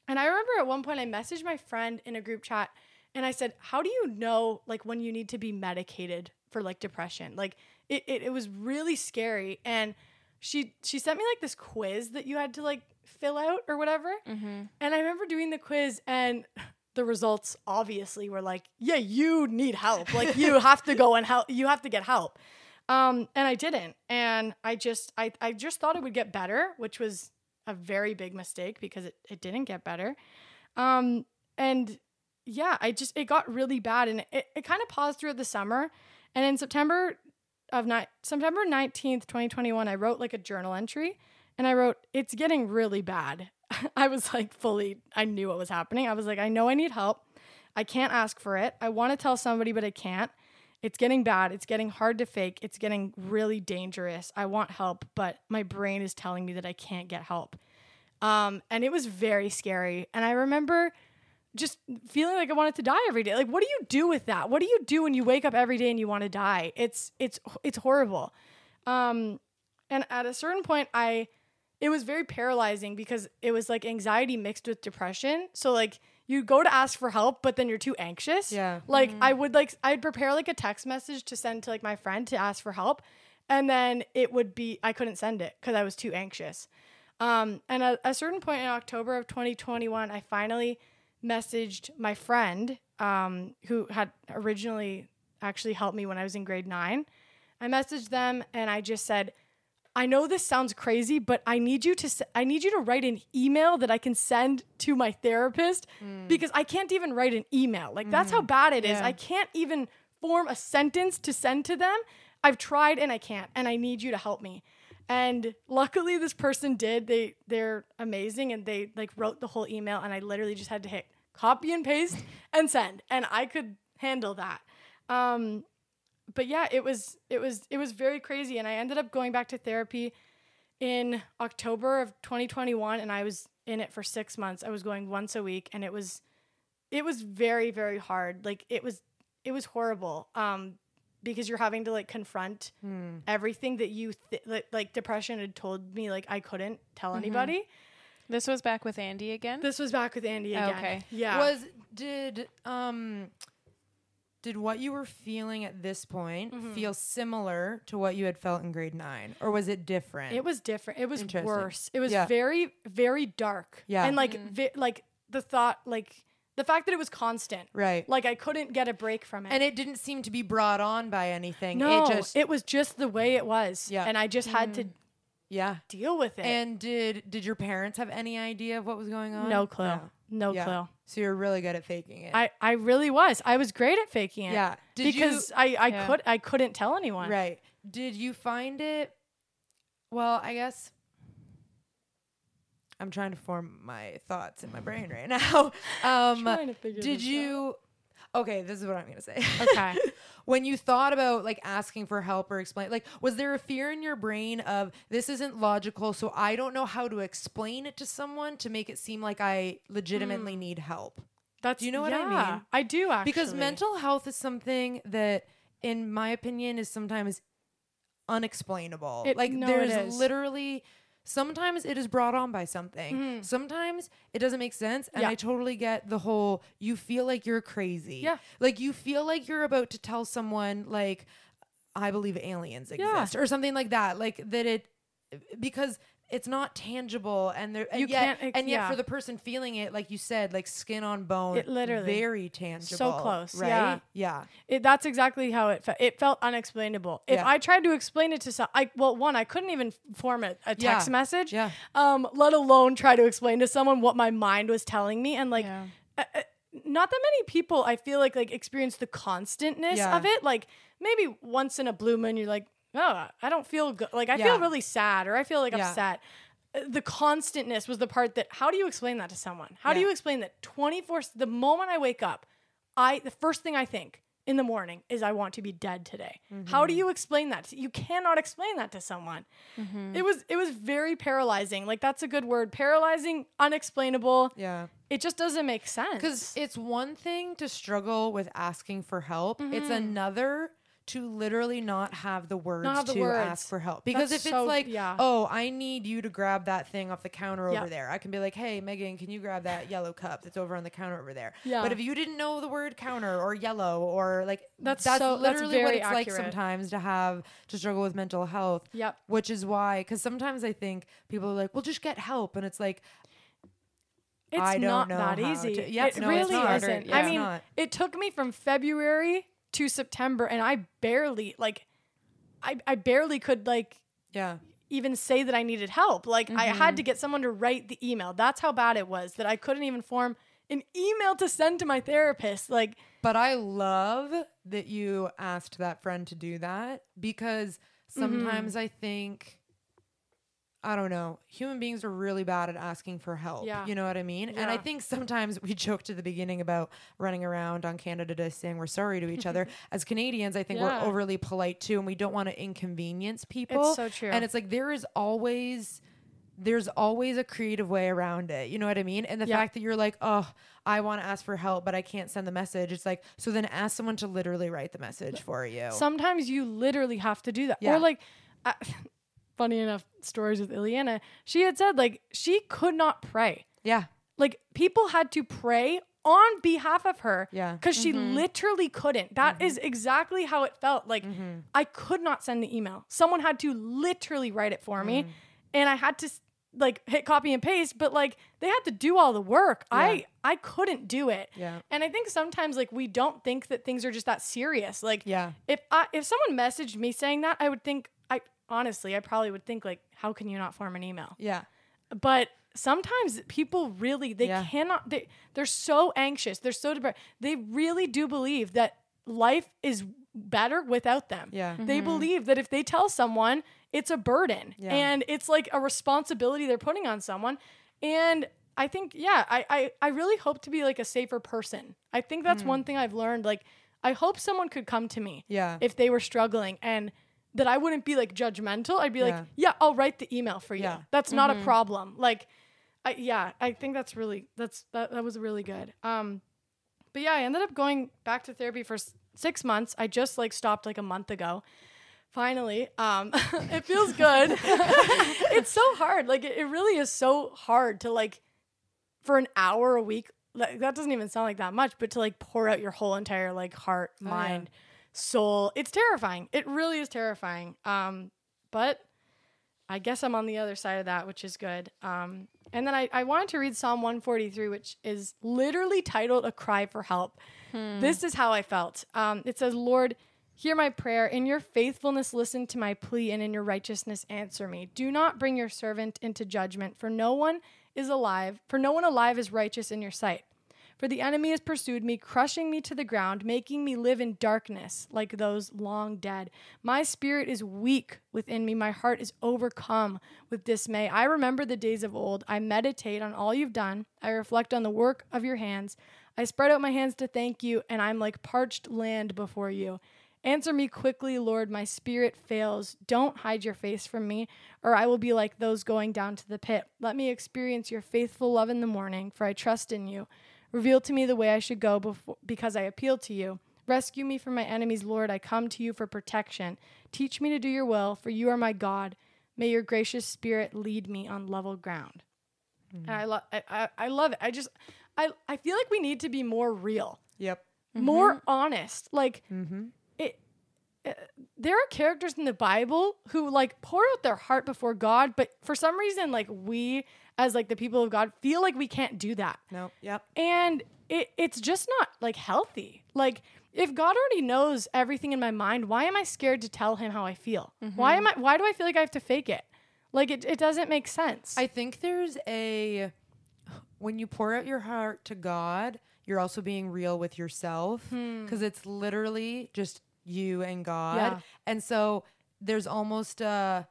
and I remember at one point I messaged my friend in a group chat and I said, How do you know like when you need to be medicated for like depression? Like it, it, it was really scary. And she she sent me like this quiz that you had to like fill out or whatever. Mm-hmm. And I remember doing the quiz and the results obviously were like, yeah, you need help. Like you have to go and help. You have to get help. Um, and I didn't. And I just, I, I just thought it would get better, which was a very big mistake because it, it didn't get better. Um, and yeah, I just, it got really bad and it, it kind of paused throughout the summer. And in September of ni- September 19th, 2021, I wrote like a journal entry and I wrote, it's getting really bad. I was like fully, I knew what was happening. I was like, I know I need help. I can't ask for it. I want to tell somebody, but I can't. It's getting bad. It's getting hard to fake. It's getting really dangerous. I want help, but my brain is telling me that I can't get help. Um, and it was very scary. And I remember just feeling like I wanted to die every day. Like, what do you do with that? What do you do when you wake up every day and you want to die? It's it's it's horrible. Um, and at a certain point, I it was very paralyzing because it was like anxiety mixed with depression. So like you go to ask for help, but then you're too anxious. Yeah. Like I would like I'd prepare like a text message to send to like my friend to ask for help, and then it would be I couldn't send it because I was too anxious. Um, and at a certain point in October of 2021, I finally messaged my friend um, who had originally actually helped me when I was in grade nine. I messaged them and I just said, I know this sounds crazy, but I need you to I need you to write an email that I can send to my therapist because I can't even write an email. Like that's how bad it is. Yeah. I can't even form a sentence to send to them. I've tried and I can't and I need you to help me. And luckily this person did. They they're amazing and they like wrote the whole email and I literally just had to hit copy and paste and send and I could handle that. Um but yeah, it was it was it was very crazy and I ended up going back to therapy in October of 2021 and I was in it for 6 months. I was going once a week and it was it was very very hard. Like it was it was horrible. Um because you're having to like confront everything that you th- like, like depression had told me like I couldn't tell anybody. This was back with Andy again. This was back with Andy again. Okay. Yeah. Was did um did what you were feeling at this point Mm-hmm. feel similar to what you had felt in grade nine, or was it different? It was different. It was worse. It was Yeah. very, very dark. Yeah. And like, vi- like the thought, like the fact that it was constant. right. Like I couldn't get a break from it. and it didn't seem to be brought on by anything. no, it just it was just the way it was. Yeah. And I just had to yeah. deal with it. And did did your parents have any idea of what was going on? no clue. Yeah. No Yeah. clue. So you're really good at faking it. I, I really was. I was great at faking it. Yeah. Did you- because I, I Yeah. could I couldn't tell anyone. Right. Did you find it? Well, I guess I'm trying to form my thoughts in my brain right now. Um, Trying to figure did you? Okay, this is what I'm gonna say. Okay. when you thought about like asking for help or explain, like, was there a fear in your brain of this isn't logical, so I don't know how to explain it to someone to make it seem like I legitimately need help? That's Do you know what I yeah, mean? I do actually. because mental health is something that in my opinion is sometimes unexplainable It- like no, there's is. literally sometimes it is brought on by something Mhm. sometimes it doesn't make sense and Yeah. i totally get the whole you feel like you're crazy Yeah. like you feel like you're about to tell someone like i believe aliens Yeah. exist or something like that like that it because it's not tangible and there and You yet, can't and yet yeah. for the person feeling it like you said like skin on bone It literally- very tangible so close, right yeah. yeah It, that's exactly how it felt. It felt unexplainable. If Yeah. I tried to explain it to some, I well, one, I couldn't even form a, a Yeah. text message. Yeah. Um, let alone try to explain to someone what my mind was telling me, and like, Yeah. uh, uh, not that many people I feel like like experience the constantness Yeah. of it. Like maybe once in a blue moon, you're like, oh, I don't feel good. Like I Yeah. feel really sad, or I feel like Yeah. upset. Uh, The constantness was the part that. How do you explain that to someone? How do you explain that 24 the moment I wake up, I the first thing I think in the morning is I want to be dead today. How do you explain that? You cannot explain that to someone. It was it was very paralyzing. Like that's a good word. Paralyzing, unexplainable. yeah It just doesn't make sense. because it's one thing to struggle with asking for help it's Mm-hmm. another to literally not have the words have the to words. ask for help. Because That's if so- it's like, yeah. oh, I need you to grab that thing off the counter Yeah. over there, I can be like, hey, Megan, can you grab that yellow cup that's over on the counter over there? Yeah. But if you didn't know the word counter or yellow or like, That's that's so- that's literally what very it's like accurate. sometimes to have to struggle with mental health. Yep. Which is why, because sometimes I think people are like, well, just get help. And it's like, It's I don't not know that how easy. to- Yep, it no, it's really not. isn't. Yeah. I It's mean, not. it took me from February to September, and I barely like, I I barely could like yeah. even say that I needed help. Like I Mm-hmm. had to get someone to write the email. That's how bad it was that I couldn't even form an email to send to my therapist. Like But I love that you asked that friend to do that because sometimes Mm-hmm. I think I don't know, human beings are really bad at asking for help. Yeah. You know what I mean? And I think sometimes we joked at the beginning about running around on Canada Day saying we're sorry to each other. As Canadians, I think Yeah. we're overly polite too and we don't want to inconvenience people. so true. And it's like there is always there's always a creative way around it. You know what I mean? And the Yeah. fact that you're like, oh, I want to ask for help, but I can't send the message. It's like, so then ask someone to literally write the message for you. sometimes you literally have to do that. Yeah. Or like, I, funny enough, stories with Ileana. She had said like she could not pray. yeah. Like people had to pray on behalf of her. Yeah. Because she mm-hmm. literally couldn't. That mm-hmm. is exactly how it felt. Like mm-hmm. I could not send the email. Someone had to literally write it for me. Mm. And I had to like hit copy and paste, but like they had to do all the work. I I couldn't do it. Yeah. And I think sometimes like we don't think that things are just that serious. Like Yeah. if I if someone messaged me saying that, I would think I honestly I probably would think like how can you not form an email? Yeah. but sometimes people really they Yeah. cannot they they're so anxious they're so depressed they really do believe that life is better without them Yeah. they believe that if they tell someone it's a burden Yeah. and it's like a responsibility they're putting on someone and i think yeah I, I i really hope to be like a safer person i think that's Hmm. one thing i've learned like i hope someone could come to me Yeah. if they were struggling and that I wouldn't be like judgmental. I'd be Yeah. like, yeah, I'll write the email for you. Yeah. That's not a problem. Like, I, yeah, I think that's really that's that that was really good. Um, but yeah, I ended up going back to therapy for s- six months. I just like stopped like a month ago. Finally, um, it feels good. it's so hard. Like, it, it really is so hard to like for an hour a week. Like, that doesn't even sound like that much, but to like pour out your whole entire like heart, yeah. mind, soul. It's terrifying. It really is terrifying. Um, but I guess I'm on the other side of that, which is good. Um, and then I, I wanted to read Psalm 143, which is literally titled A Cry for Help. This is how I felt. Um, it says, Lord, hear my prayer. In your faithfulness, listen to my plea, and in your righteousness, answer me. Do not bring your servant into judgment, for no one is alive, for no one alive is righteous in your sight. For the enemy has pursued me, crushing me to the ground, making me live in darkness like those long dead. My spirit is weak within me. My heart is overcome with dismay. I remember the days of old. I meditate on all you've done. I reflect on the work of your hands. I spread out my hands to thank you, and I'm like parched land before you. Answer me quickly, Lord. My spirit fails. Don't hide your face from me, or I will be like those going down to the pit. Let me experience your faithful love in the morning, for I trust in you. Reveal to me the way I should go before, because I appeal to you. Rescue me from my enemies, Lord. I come to you for protection. Teach me to do your will, for you are my God. May your gracious spirit lead me on level ground. And I love I, I, I love it. I just I I feel like we need to be more real, Yep. more honest. Like Mm-hmm. it uh, there are characters in the Bible who like pour out their heart before God, but for some reason like we as like the people of God feel like we can't do that. No. Yep. And it it's just not like healthy. Like if God already knows everything in my mind, why am I scared to tell him how I feel? Mm-hmm. Why am I why do I feel like I have to fake it? Like it, it doesn't make sense. I think there's a when you pour out your heart to God, you're also being real with yourself hmm. because it's literally just you and God. Yeah. And so there's almost a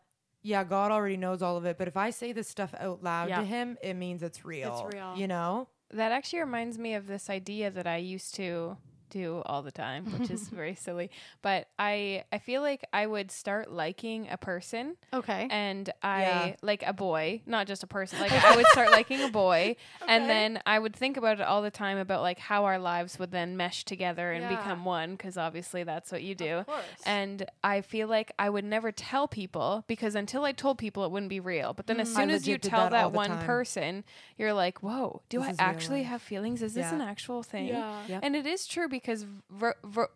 yeah, God already knows all of it, but if I say this stuff out loud Yeah. to him, it means it's real. It's real. You know? That actually reminds me of this idea that I used to do all the time, which is very silly. But I I feel like I would start liking a person Okay. and I Yeah. like a boy, not just a person. Like I would start liking a boy, and then I would think about it all the time about like how our lives would then mesh together and Yeah. become one, because obviously that's what you do. course. And I feel like I would never tell people because until I told people, it wouldn't be real. But then as Mm. I soon as you tell that that one time. person, you're like, whoa, do This I actually have feelings? Is this an actual thing? Yeah. Yep. And it is true because ver- ver-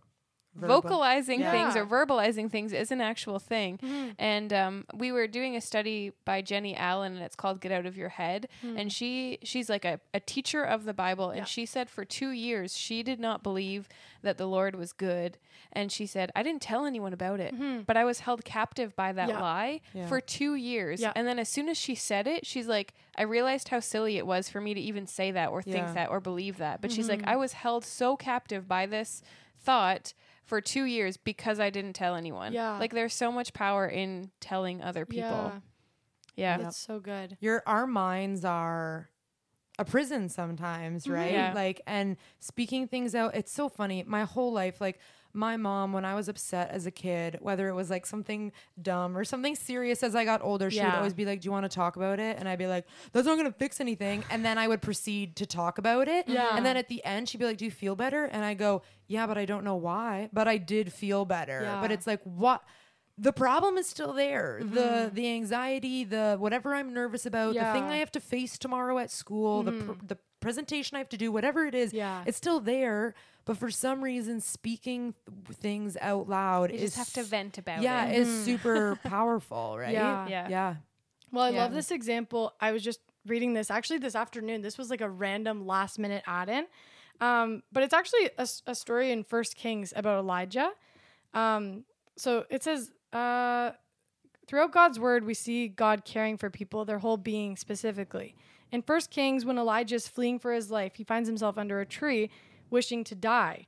Verbal. vocalizing things or verbalizing things is an actual thing. Mm-hmm. And um, we were doing a study by Jennie Allen, and it's called "Get Out of Your Head." And she she's like a, a teacher of the Bible, and. Yeah. she said for two years she did not believe that the Lord was good, and she said I didn't tell anyone about it, but I was held captive by that Mm-hmm. Yeah. lie Yeah. for two years. Yeah. And then as soon as she said it, she's like, I realized how silly it was for me to even say that or Yeah. think that or believe that. But she's Mm-hmm. like, I was held so captive by this thought for two years because I didn't tell anyone. Yeah. Like there's so much power in telling other people. Yeah. yeah. That's so good. your our minds are a prison sometimes, mm-hmm. right? Yeah. Like and speaking things out. It's so funny. My whole life, like my mom, when I was upset as a kid, whether it was like something dumb or something serious as I got older, she would always be like, Do you want to talk about it? And I'd be like, That's not gonna fix anything. And then I would proceed to talk about it. Yeah. And then at the end, she'd be like, Do you feel better? And I go, Yeah, but I don't know why. But I did feel better. But it's like, what? The problem is still there. The the anxiety, the whatever I'm nervous about, the thing Mm-hmm. Yeah. Mm-hmm. I have to face tomorrow at school, the pr- the presentation I have to do, whatever it is, Yeah. it's still there. But for some reason, speaking th- things out loud You is just have to vent about yeah, it. is super powerful, right? Yeah. Yeah. yeah. Well, I Yeah. love this example. I was just reading this actually this afternoon. This was like a random last minute add in. Um, but it's actually a story in First Kings about Elijah. Um, so it says, uh, throughout God's word, we see God caring for people, their whole being specifically. In First Kings, when Elijah is fleeing for his life, he finds himself under a tree, wishing to die.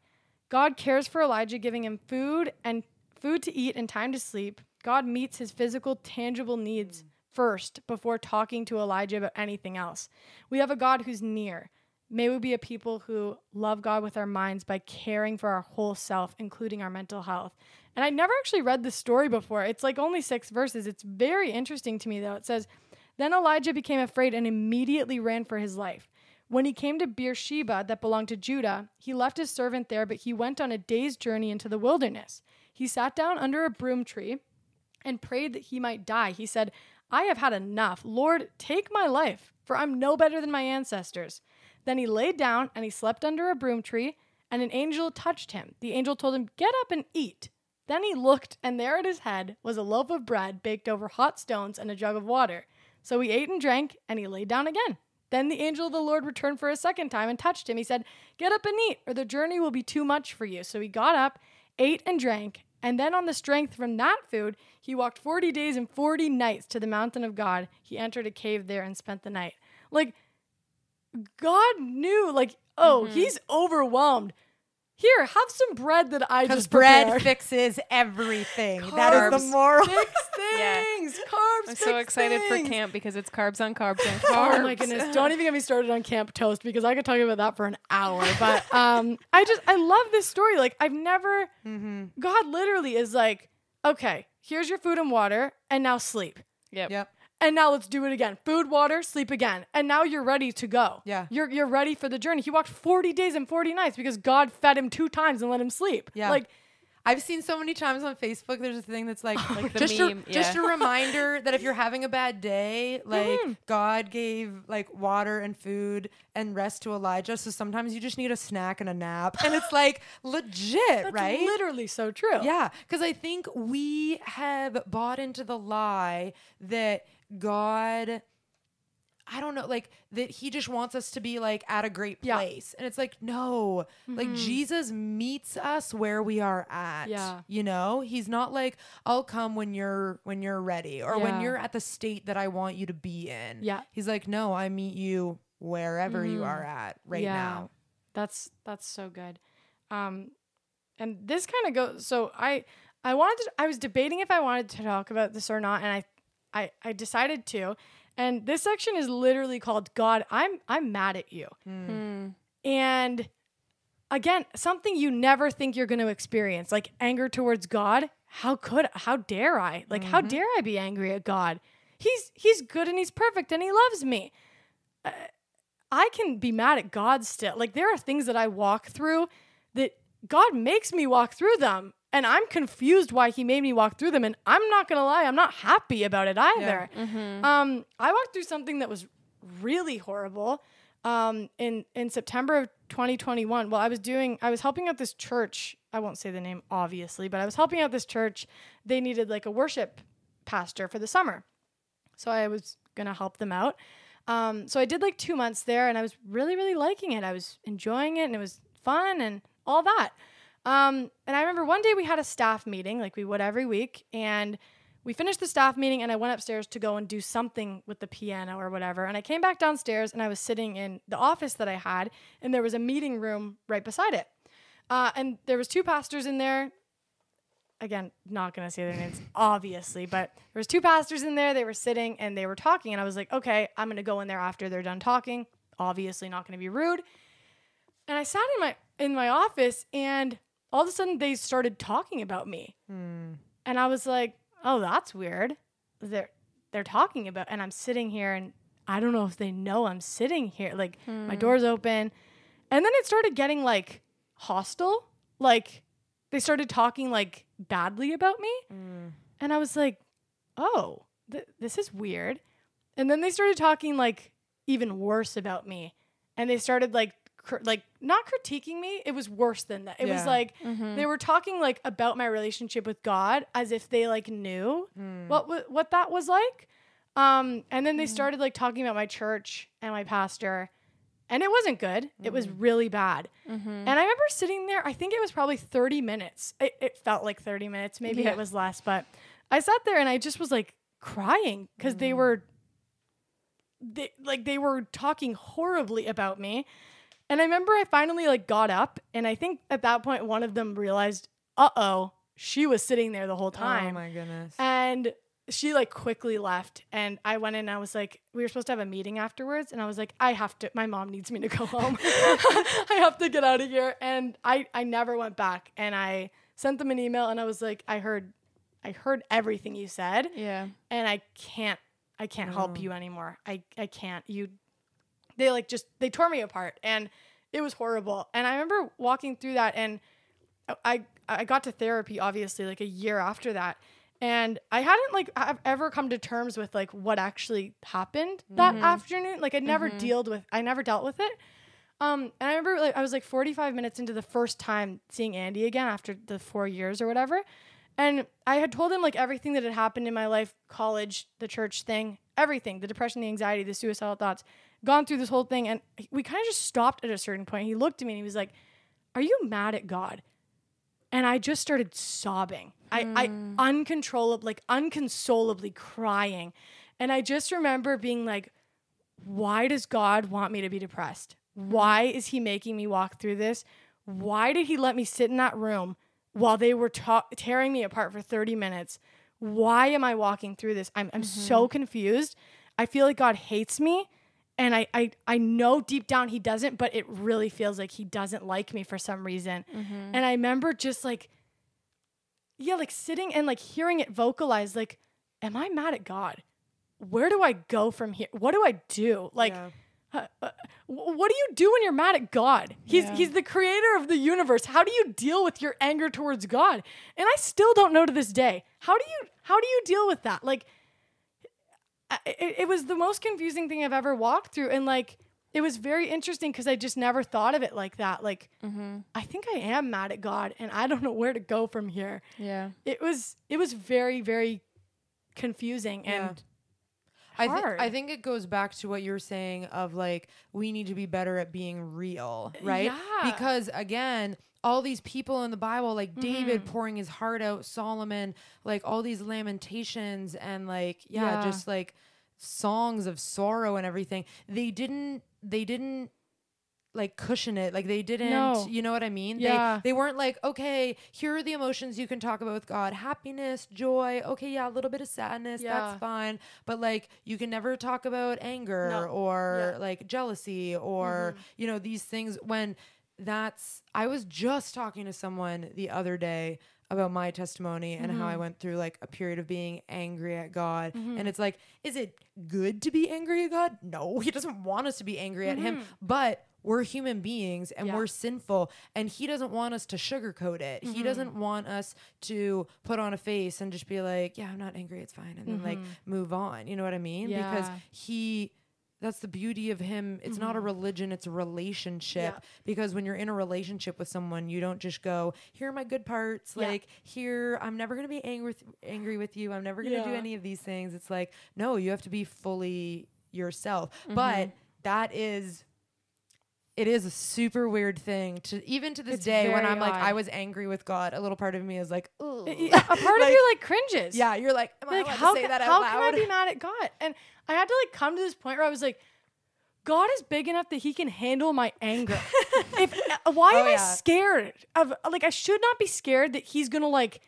God cares for Elijah, giving him food and food to eat and time to sleep. God meets his physical, tangible needs first before talking to Elijah about anything else. We have a God who's near. May we be a people who love God with our minds by caring for our whole self, including our mental health. And I never actually read this story before. It's like only six verses. It's very interesting to me, though. It says, Then Elijah became afraid and immediately ran for his life. When he came to Beersheba, that belonged to Judah, he left his servant there, but he went on a day's journey into the wilderness. He sat down under a broom tree and prayed that he might die. He said, I have had enough. Lord, take my life, for I'm no better than my ancestors. Then he laid down and he slept under a broom tree, and an angel touched him. The angel told him, Get up and eat. Then he looked, and there at his head was a loaf of bread baked over hot stones and a jug of water. So he ate and drank, and he lay down again. Then the angel of the Lord returned for a second time and touched him. He said, Get up and eat, or the journey will be too much for you. So he got up, ate and drank, and then on the strength from that food, he walked 40 days and 40 nights to the mountain of God. He entered a cave there and spent the night. Like, God knew, like, oh, mm-hmm. he's overwhelmed. Here, have some bread that I Because just bread prepared. fix everything. that is Carbs. the moral. fix Yeah. things. Carbs. I'm so fix excited for camp because it's carbs on carbs on carbs. Oh my goodness! Don't even get me started on Camp Toast because I could talk about that for an hour. But um, I just I love this story. Like I've never. Mm-hmm. God literally is like, okay, here's your food and water, and now sleep. Yep. Yep. And now let's do it again. Food, water, sleep again. And now you're ready to go. Yeah. You're you're ready for the journey. He walked 40 days and 40 nights because God fed him two times and let him sleep. Yeah. Like I've seen so many times on Facebook. There's a thing that's like, Like the just meme, a, just a reminder that if you're having a bad day, like Mm-hmm. God gave like water and food and rest to Elijah. So sometimes you just need a snack and a nap, and it's like legit, that's right? literally so true. Yeah, because I think we have bought into the lie that God, I don't know, like that He just wants us to be like at a great Yeah. place. And it's like, no, like Jesus meets us where we are at. Yeah. You know, He's not like, I'll come when you're when you're ready or when you're at the state that I want you to be in. Yeah. He's like, no, I meet you wherever you are at right Yeah. now. That's that's so good. Um and this kind of goes so I I wanted to I was debating if I wanted to talk about this or not and I I I decided to. And this section is literally called God, I'm I'm mad at you. Hmm. And again, something you never think you're going to experience, like anger towards God. How could how dare I? Like how dare I be angry at God? He's he's good and he's perfect and he loves me. Uh, I can be mad at God still. Like there are things that I walk through that God makes me walk through them and I'm confused why he made me walk through them and I'm not going to lie, I'm not happy about it either. Um I walked through something that was really horrible um in in September of 2021. Well, I was doing I was helping out this church. I won't say the name obviously, but I was helping out this church. They needed like a worship pastor for the summer. So I was going to help them out. Um, so I did like two months there and I was really, really liking it. I was enjoying it and it was fun and all that. Um, and I remember one day we had a staff meeting, like we would every week, and we finished the staff meeting and I went upstairs to go and do something with the piano or whatever. And I came back downstairs and I was sitting in the office that I had, and there was a meeting room right beside it. Uh, and there was two pastors in there again not gonna say their names obviously but there was two pastors in there they were sitting and they were talking and i was like okay i'm gonna go in there after they're done talking obviously not gonna be rude and i sat in my in my office and all of a sudden they started talking about me. Hmm. And i was like oh that's weird. They're they're talking about and i'm sitting here and i don't know if they know i'm sitting here. Like my hmm. door's open. And then it started getting like hostile. Like they started talking like badly about me. Hmm. And I was like, oh, th- this is weird. And then they started talking like even worse about me. And they started like, like not critiquing me. It was worse than that. It was Yeah. like mm-hmm. they were talking like about my relationship with God as if they like knew hmm. what w- what that was like. Um, and then they mm-hmm. started like talking about my church and my pastor, and it wasn't good. It was mm-hmm. really bad. And I remember sitting there. I think it was probably thirty minutes. It, it felt like thirty minutes. Maybe Yeah. it was less, but I sat there and I just was like crying because they mm. were, they like they were talking horribly about me. And I remember I finally like got up, and I think at that point one of them realized, uh oh, she was sitting there the whole time. Oh my goodness. And she like quickly left and I went in and I was like, we were supposed to have a meeting afterwards and I was like, I have to my mom needs me to go home. I have to get out of here. And I I never went back and I sent them an email and I was like, I heard I heard everything you said Yeah. and I can't I can't help you anymore. I I can't. You they like just they tore me apart and it was horrible. And I remember walking through that and I I got to therapy obviously like a year after that. And I hadn't like I've ever come to terms with like what actually happened that afternoon. Like I never dealt with I never dealt with it. Um, and I remember like I was like 45 minutes into the first time seeing Andy again after the four years or whatever. And I had told him like everything that had happened in my life, college, the church thing, everything, the depression, the anxiety, the suicidal thoughts, gone through this whole thing. And we kind of just stopped at a certain point. He looked at me and he was like, Are you mad at God? And I just started sobbing. I, I mm. uncontrollably, like unconsolably crying. And I just remember being like, why does God want me to be depressed? Why is he making me walk through this? Why did he let me sit in that room while they were ta- tearing me apart for 30 minutes? Why am I walking through this? I'm, I'm so mm-hmm. confused. I feel like God hates me. And I, I, I know deep down he doesn't, but it really feels like he doesn't like me for some reason. And I remember just like, yeah, like sitting and like hearing it vocalized, like, am I mad at God? Where do I go from here? What do I do? Like, Yeah. uh, uh, what do you do when you're mad at God? He's Yeah. he's the creator of the universe. How do you deal with your anger towards God? And I still don't know to this day. How do you how do you deal with that? Like it, it was the most confusing thing I've ever walked through and like it was very interesting because I just never thought of it like that. Like mm-hmm. I think I am mad at God and I don't know where to go from here. Yeah. It was it was very very confusing Yeah. and I, th- I think it goes back to what you're saying of like we need to be better at being real, right? Yeah. Because again, all these people in the Bible, like David Mm-hmm. pouring his heart out, Solomon, like all these lamentations and like yeah, Yeah. just like songs of sorrow and everything. They didn't they didn't like cushion it like they didn't No. you know what i mean Yeah. they they weren't like okay here are the emotions you can talk about with god happiness joy okay yeah a little bit of sadness Yeah. that's fine but like you can never talk about anger No. or Yeah. Mm-hmm. like jealousy or you know these things when that's I was just talking to someone the other day about my testimony and how I mm-hmm. went through like a period of being angry at God. Mm-hmm. And it's like, is it good to be angry at God? No, He doesn't want us to be angry at Him, mm-hmm. but we're human beings and Yeah. we're sinful and he doesn't want us to sugarcoat it. He doesn't want us to put on a face and just be like, yeah, I'm not angry, it's fine and then like move on. You know what I mean? Because he that's the beauty of him. It's not a religion, it's a relationship. Yeah. Because when you're in a relationship with someone, you don't just go, "Here are my good parts." Yeah. Like, "Here, I'm never going to be angry with angry with you. I'm never going to do any of these things." It's like, "No, you have to be fully yourself." Mm-hmm. But that is it is a super weird thing to even to this It's day when I'm like odd. I was angry with God, a little part of me is like. Yeah, a part of you like cringes. Yeah, you're like, am like allowed how to say can, that out how loud? can I be mad at God? And I had to like come to this point where I was like, God is big enough that He can handle my anger. if uh, why Oh, am I scared of like I should not be scared that He's gonna like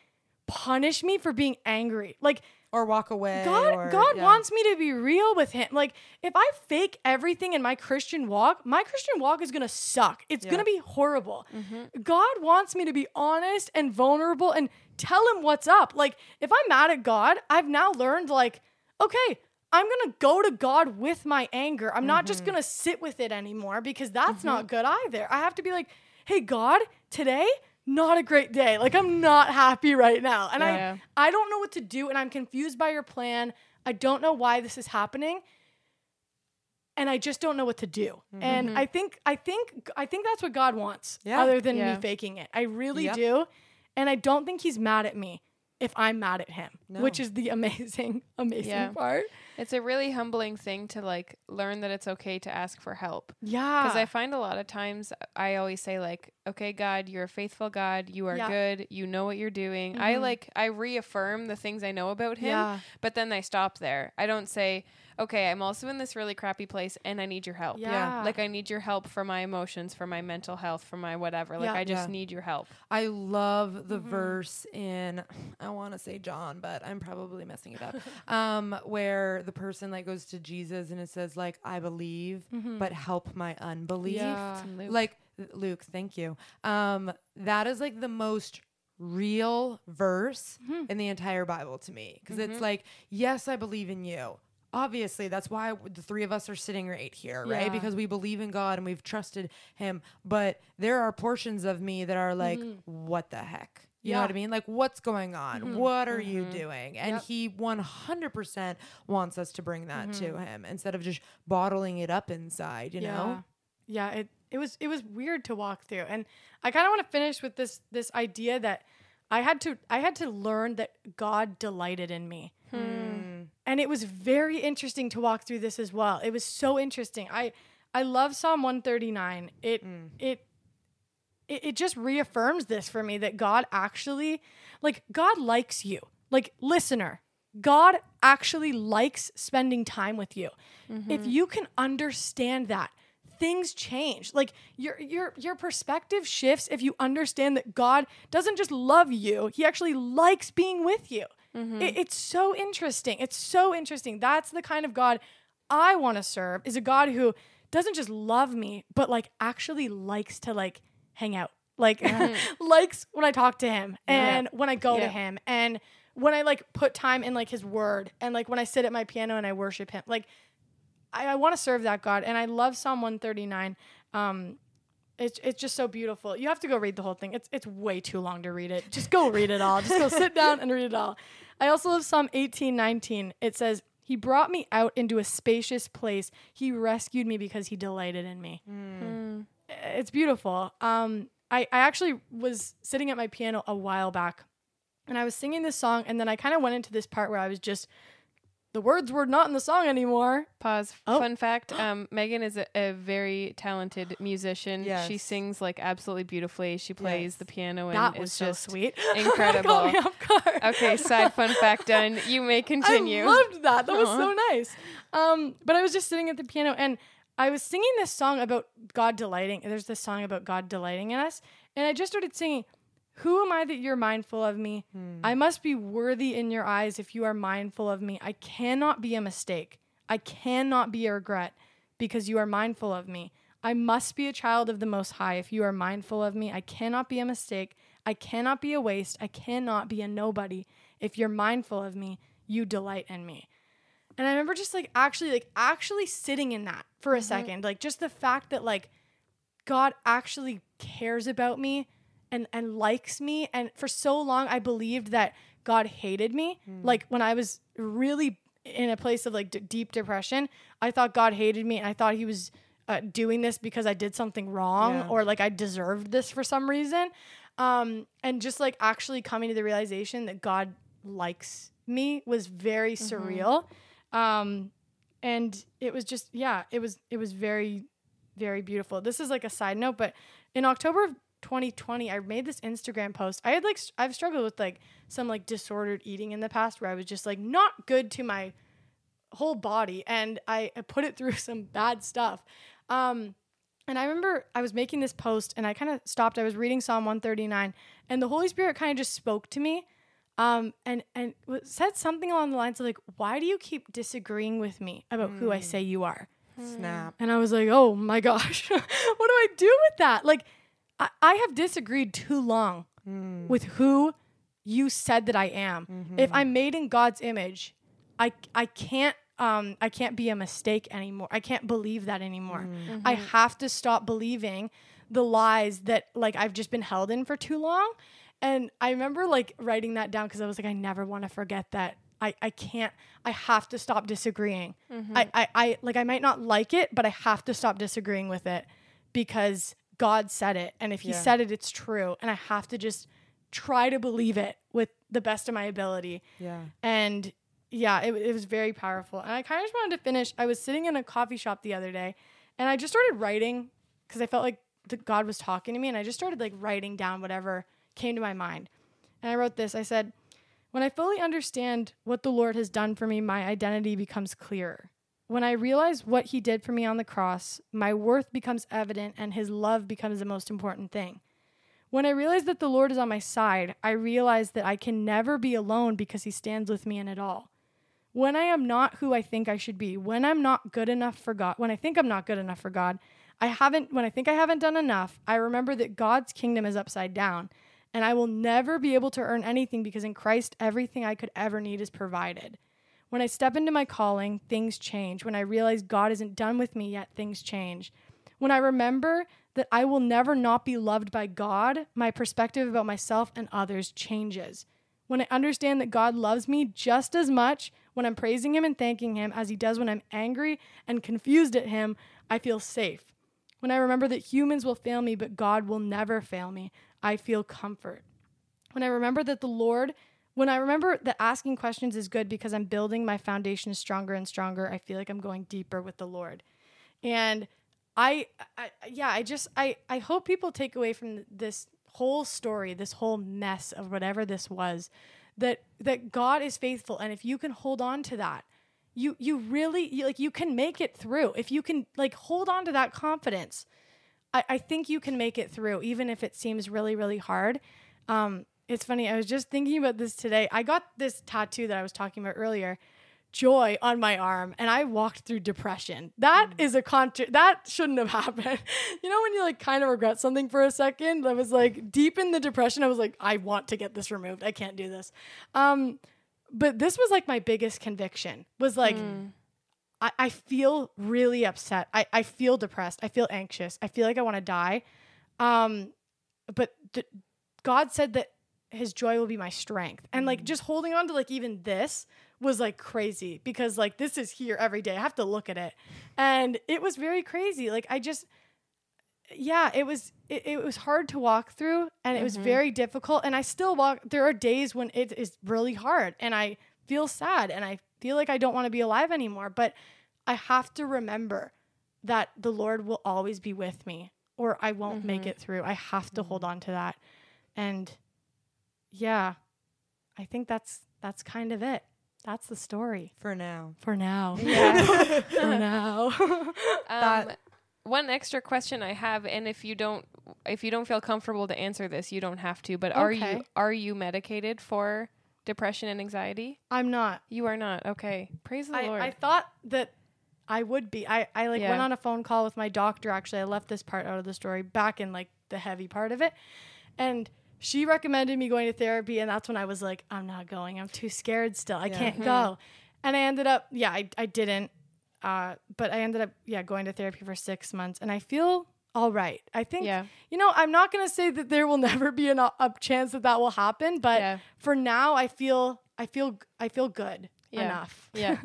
punish me for being angry. Like or walk away. God, or- God yeah. wants me to be real with Him. Like if I fake everything in my Christian walk, my Christian walk is gonna suck. It's Yeah. gonna be horrible. Mm-hmm. God wants me to be honest and vulnerable and tell Him what's up. Like if I'm mad at God, I've now learned like, okay. I'm gonna go to God with my anger. I'm not just mm-hmm. gonna sit with it anymore because that's not mm-hmm. good either. I have to be like, hey, God, today, not a great day. Like I'm not happy right now. And Yeah. I I don't know what to do and I'm confused by your plan. I don't know why this is happening. And I just don't know what to do. And mm-hmm. I think I think I think that's what God wants Yeah. other than Yeah. me faking it. I really Yep. do. And I don't think he's mad at me if I'm mad at him, No. which is the amazing amazing part. It's a really humbling thing to like learn that it's okay to ask for help. Yeah. Because I find a lot of times I always say like, okay, God, you're a faithful God. You are Yeah. good. You know what you're doing. I Mhm. like I reaffirm the things I know about Him, Yeah. but then I stop there. I don't say, okay, I'm also in this really crappy place and I need your help. Yeah. Like I need your help for my emotions, for my mental health, for my whatever. Like Yeah. I just Yeah. need your help. I love the Mhm. verse in I want to say John, but I'm probably messing it up. um, where the person like goes to Jesus and it says like I believe, Mhm. but help my unbelief. Yeah. Luke. Like Luke, thank you. Um, that is like the most real verse Mhm. in the entire Bible to me because Mhm. it's like, yes, I believe in you. Obviously, that's why the three of us are sitting right here, right? Yeah. Because we believe in God and we've trusted Him. But there are portions of me that are like, Mhm. what the heck? You know what I mean? Like, what's going on? Mhm. What are you Mhm. doing? And Yep. He 100% wants us to bring that to Mhm. Him instead of just bottling it up inside, you know? Yeah, it it was it was weird to walk through. And I kind of want to finish with this this idea that I had to I had to learn that God delighted in me. And it was very interesting to walk through this as well. It was so interesting. I I love Psalm 139. It Mm. it it, it just reaffirms this for me that God actually like God likes you. Like listener, God actually likes spending time with you. If you can understand that, things change. Like your your your perspective shifts if you understand that God doesn't just love you, he actually likes being with you. It- it's so interesting. It's so interesting. That's the kind of God I want to serve is a God who doesn't just love me, but like actually likes to like hang out. Like likes when I talk to him and when I go to him and when I like put time in like his word and like when I sit at my piano and I worship him. Like I, I want to serve that God and I love Psalm 139. Um it's, it's just so beautiful. You have to go read the whole thing. It's it's way too long to read it. Just go read it all. Just go sit down and read it all. I also love Psalm 18, 19. It says, He brought me out into a spacious place. He rescued me because he delighted in me. Mm. It's beautiful. Um, I, I actually was sitting at my piano a while back and I was singing this song, and then I kind of went into this part where I was just, the words were not in the song anymore. Pause. Oh. Fun fact: um, Megan is a, a very talented musician. She sings like absolutely beautifully. She plays Yes. the piano and that was is so just sweet. incredible. Me off guard. okay. Side fun fact done. You may continue. I loved that. That was Aw. so nice. Um, but I was just sitting at the piano and I was singing this song about God delighting. There's this song about God delighting in us. And I just started singing, Who am I that you're mindful of me? Hmm. I must be worthy in your eyes if you are mindful of me. I cannot be a mistake. I cannot be a regret because you are mindful of me. I must be a child of the Most High if you are mindful of me. I cannot be a mistake. I cannot be a waste. I cannot be a nobody. If you're mindful of me, you delight in me. And I remember just like actually, like actually sitting in that for a mm-hmm. second. Like just the fact that like God actually cares about me and and likes me. And for so long, I believed that God hated me. Like when I was really in a place of like d- deep depression, I thought God hated me, and I thought He was uh, doing this because I did something wrong Yeah. or like I deserved this for some reason. Um, and just like actually coming to the realization that God likes me was very surreal. Um, and it was just yeah, it was it was very very beautiful. This is like a side note, but in October of 2020, I made this Instagram post. I had like I've struggled with like some like disordered eating in the past where I was just like not good to my whole body and I, I put it through some bad stuff. Um and I remember I was making this post and I kind of stopped. I was reading Psalm 139 and the Holy Spirit kind of just spoke to me. Um, and and said something along the lines of like, "Why do you keep disagreeing with me about who I say you are?" Snap. And I was like, oh my gosh, what do I do with that? Like, I, I have disagreed too long hmm. with who you said that I am. Mm-hmm. If I'm made in God's image, I I can't um I can't be a mistake anymore. I can't believe that anymore. Mm. Mm-hmm. I have to stop believing the lies that like I've just been held in for too long. And I remember like writing that down because I was like, I never want to forget that. I, I can't I have to stop disagreeing. Mm-hmm. I, I, I like I might not like it, but I have to stop disagreeing with it because God said it. And if he Yeah. said it, it's true. And I have to just try to believe it with the best of my ability. Yeah. And yeah, it, it was very powerful. And I kind of just wanted to finish. I was sitting in a coffee shop the other day and I just started writing because I felt like the, God was talking to me. And I just started like writing down whatever came to my mind. And I wrote this I said, When I fully understand what the Lord has done for me, my identity becomes clearer. When I realize what he did for me on the cross, my worth becomes evident and his love becomes the most important thing. When I realize that the Lord is on my side, I realize that I can never be alone because he stands with me in it all. When I am not who I think I should be, when I'm not good enough for God, when I think I'm not good enough for God, I haven't when I think I haven't done enough, I remember that God's kingdom is upside down and I will never be able to earn anything because in Christ everything I could ever need is provided. When I step into my calling, things change. When I realize God isn't done with me yet, things change. When I remember that I will never not be loved by God, my perspective about myself and others changes. When I understand that God loves me just as much when I'm praising Him and thanking Him as He does when I'm angry and confused at Him, I feel safe. When I remember that humans will fail me, but God will never fail me, I feel comfort. When I remember that the Lord, when I remember that asking questions is good because I'm building my foundation stronger and stronger, I feel like I'm going deeper with the Lord. And I, I yeah, I just I I hope people take away from this whole story, this whole mess of whatever this was, that that God is faithful and if you can hold on to that, you you really you, like you can make it through. If you can like hold on to that confidence, I, I think you can make it through, even if it seems really, really hard. Um, it's funny. I was just thinking about this today. I got this tattoo that I was talking about earlier, joy on my arm, and I walked through depression. That is a contra- that shouldn't have happened. you know when you like kind of regret something for a second. I was like deep in the depression. I was like, I want to get this removed. I can't do this. Um, but this was like my biggest conviction. Was like. I, I feel really upset. I, I feel depressed. I feel anxious. I feel like I want to die. Um, but th- God said that his joy will be my strength. And like mm. just holding on to like even this was like crazy because like this is here every day. I have to look at it. And it was very crazy. Like I just yeah, it was it, it was hard to walk through and it was mm-hmm. very difficult and I still walk there are days when it is really hard and I feel sad and I feel like I don't want to be alive anymore, but I have to remember that the Lord will always be with me or I won't make mm-hmm. it through. I have to hold mm-hmm. on to that. And yeah, I think that's that's kind of it. That's the story For now. for now. Yeah. for now. Um, one extra question I have, and if you don't, if you don't feel comfortable to answer this, you don't have to. But are you are you medicated for depression and anxiety? I'm not. You are not. Okay. Praise the I, Lord. I thought that I would be. I, I like Yeah. went on a phone call with my doctor. Actually, I left this part out of the story back in like the heavy part of it, and she recommended me going to therapy, and that's when I was like, I'm not going. I'm too scared still. I Yeah. can't go. And I ended up, yeah, I, I didn't. Uh, but I ended up, yeah, going to therapy for six months, and I feel all right. I think, Yeah. you know, I'm not gonna say that there will never be an, a chance that that will happen, but Yeah. for now, I feel, I feel, I feel good Yeah. enough. Yeah.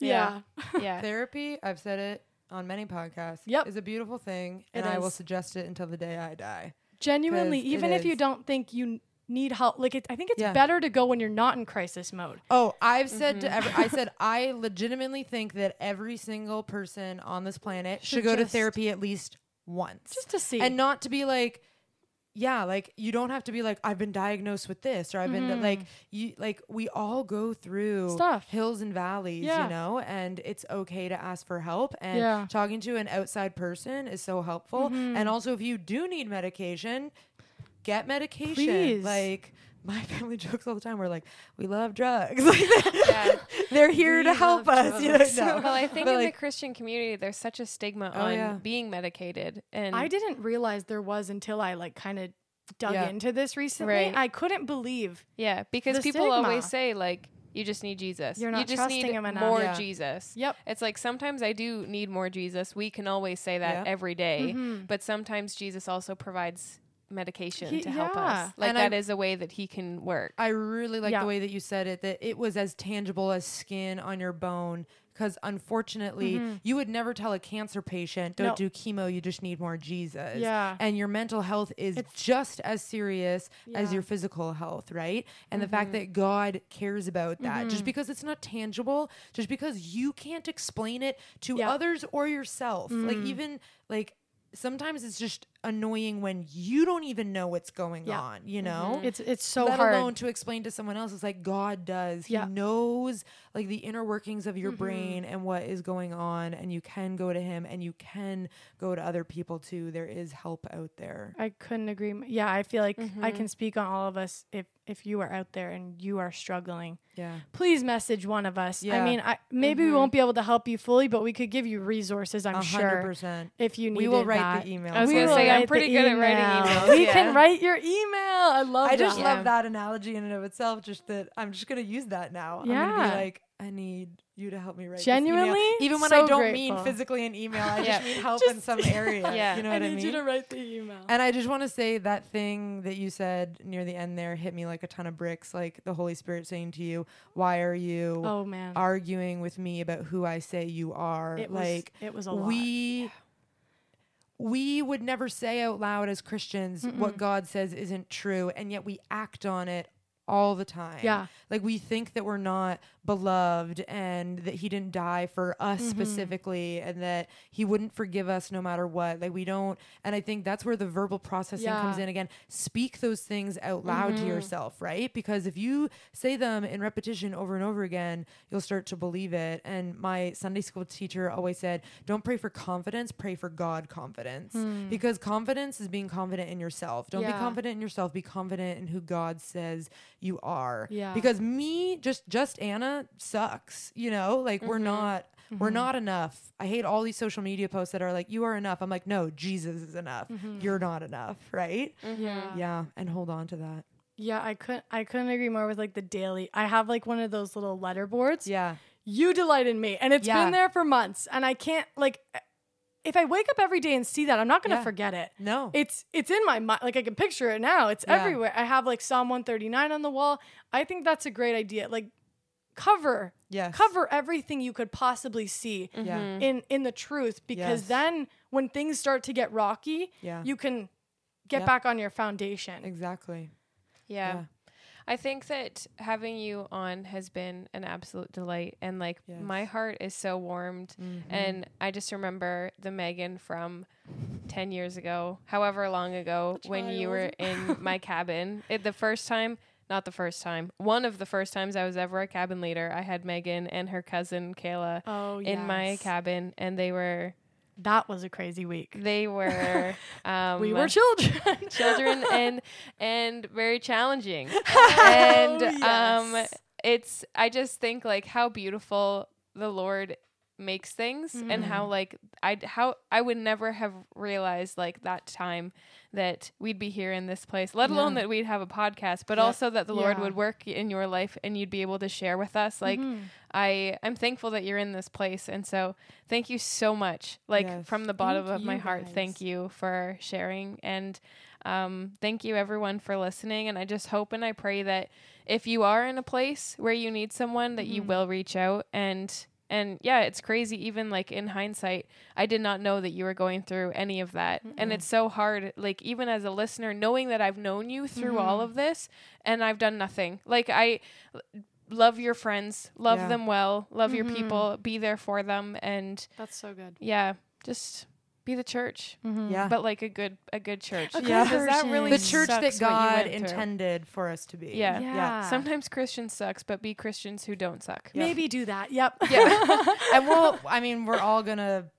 yeah. Yeah. Therapy, I've said it on many podcasts, Yep. is a beautiful thing, It and I will suggest it until the day I die. Genuinely, 'Cause it even if you don't think you need help, like it, I think it's Yeah. better to go when you're not in crisis mode. Oh, I've said to mm-hmm. every, I said I legitimately think that every single person on this planet should, Should go to just- therapy at least once, Just to see. and not to be like, yeah, like you don't have to be like I've been diagnosed with this or I've been Mm-hmm. like you like we all go through Stuff. hills and valleys, Yeah. you know, and it's okay to ask for help. And Yeah. Mm-hmm. talking to an outside person is so helpful. And also, if you do need medication, get medication. Please. Like my family jokes all the time. We're like, we love drugs. Like, Yeah. they're here to help love us. You know, drugs. no. Well, I think But, in like, the Christian community, there's such a stigma Oh, on yeah. being medicated, and I didn't realize there was until I like kind of dug Yeah. into this recently. Right. I couldn't believe. yeah, because the people always say like you just need Jesus. You're you not just trusting need him enough. more Yeah. Jesus. Yep. It's like sometimes I do need more Jesus. We can always say that Yeah. every day, Mhm. but sometimes Jesus also provides medication He- to help yeah. us. Like And that I- is a way that he can work. I really like Yeah. the way that you said it. That it was as tangible as skin on your bone. Because unfortunately, you would never tell a cancer patient, "Don't Mm-hmm. No. do chemo. You just need more Jesus." Yeah. And your mental health is It's- just as serious as Yeah. Mm-hmm. your physical health, right? And the fact that God cares about that, just because it's not tangible, just because you can't explain it to Yeah. others or yourself, like Mm. even like sometimes it's just annoying when you don't even know what's going Yeah. on, you know? It's it's so let hard. alone to explain to someone else. It's like God does. Yeah. He knows like the inner workings of Mm-hmm. your brain and what is going on, and you can go to Him and you can go to other people too. There is help out there. I couldn't agree. m- Yeah, I feel like I Mhm. can speak on all of us. If if you are out there and you are struggling, Yeah. please message one of us. I mean, I, maybe we Mhm. won't be able to help you fully, but we could give you resources. I'm A hundred sure percent. if you need. We will write the email. I was We gonna will say, I'm pretty good at writing emails, We yeah. can write your email. I love I just. Yeah. love that analogy in and of itself. Just that I'm just gonna use that now. I'm Yeah. gonna be like, I need you to help me write. this email." Genuinely? even when So I don't mean physically an email, I Yeah. just need help in some area. Yeah. You know I what I need mean? you to write the email. And I just want to say that thing that you said near the end there hit me like a ton of bricks, like the Holy Spirit saying to you, Why are you oh man, arguing with me about who I say you are? it was like it was a lot. we we would never say out loud as Christians what Mm-mm. God says isn't true, and yet we act on it all the time. Yeah. Like we think that we're not beloved and that he didn't die for us Mhm. specifically and that he wouldn't forgive us no matter what. Like we don't and I think that's where the verbal processing comes in again. Speak those things out loud to Mhm. yourself, right? Because if you say them in repetition over and over again, you'll start to believe it. And my Sunday school teacher always said, "Don't pray for confidence, pray for God confidence." Hmm. Because confidence is being confident in yourself. Don't be confident in yourself, be confident in who God says you are. Yeah. Because me, just just Anna sucks. You know, like we're Mhm. not we're Mhm. not enough. I hate all these social media posts that are like, "You are enough." I'm like, no, Jesus is enough. Mhm. You're not enough, right? Yeah. Yeah, and hold on to that. Yeah, I couldn't I couldn't agree more with like the daily. I have like one of those little letter boards. Yeah, You delight in me, and it's Yeah. been there for months, and I can't like. If I wake up every day and see that, I'm not gonna Yeah. forget it. no, It's it's in my mind. Like I can picture it now. It's Yeah. everywhere. I have like Psalm 139 on the wall. I think that's a great idea. Like cover yes, cover everything you could possibly see Yeah. Mhm. in in the truth because Yes. then when things start to get rocky, Yeah, you can get Yep. back on your foundation. exactly. Yeah. Yeah. I think that having you on has been an absolute delight and like my heart is so warmed Mhm. and I just remember the Megan from 10 years ago, however long ago The when you were in my cabin. It, the first time, not the first time, one of the first times I was ever a cabin leader, I had Megan and her cousin Kayla Oh, in my cabin and they were That was a crazy week. they were um we were children. children and and very challenging Oh, and um it's i just think like how beautiful the lord makes things and how like I how I would never have realized like that time that we'd be here in this place, let alone Yeah. that we'd have a podcast, but also that the Lord would work in your life and you'd be able to share with us. Like I I'm thankful that you're in this place and so thank you so much. Like Yes. from the bottom Thank of my heart, thank you for sharing and um, thank you everyone for listening and I just hope and I pray that if you are in a place where you need someone that you will reach out and and yeah it's crazy even like in hindsight i did not know that you were going through any of that. And it's so hard like even as a listener knowing that i've known you through all mm-hmm. of this and i've done nothing. Like i love your friends love Yeah. them well love your mm-hmm. people be there for them and That's so good. yeah just be the church mm-hmm. Yeah. but like a good a good church A Yeah. because that really the church that sucks what God went through. intended for us to be. Yeah. Yeah. Sometimes Christians sucks, but be Christians who don't suck. Maybe do that. Yep. Yeah. and we'll I mean, we're all gonna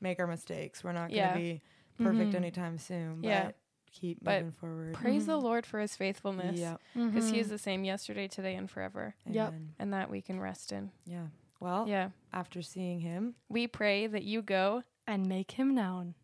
make our mistakes. We're not gonna Yeah. be perfect mm-hmm. anytime soon. But Yeah. keep But moving forward. Praise the mm-hmm. Lord for his faithfulness. Yeah. Because he is the same yesterday, today, and forever. Yep. And that we can rest in. Yeah. Well, Yeah. after seeing him, We pray that you go And make him known.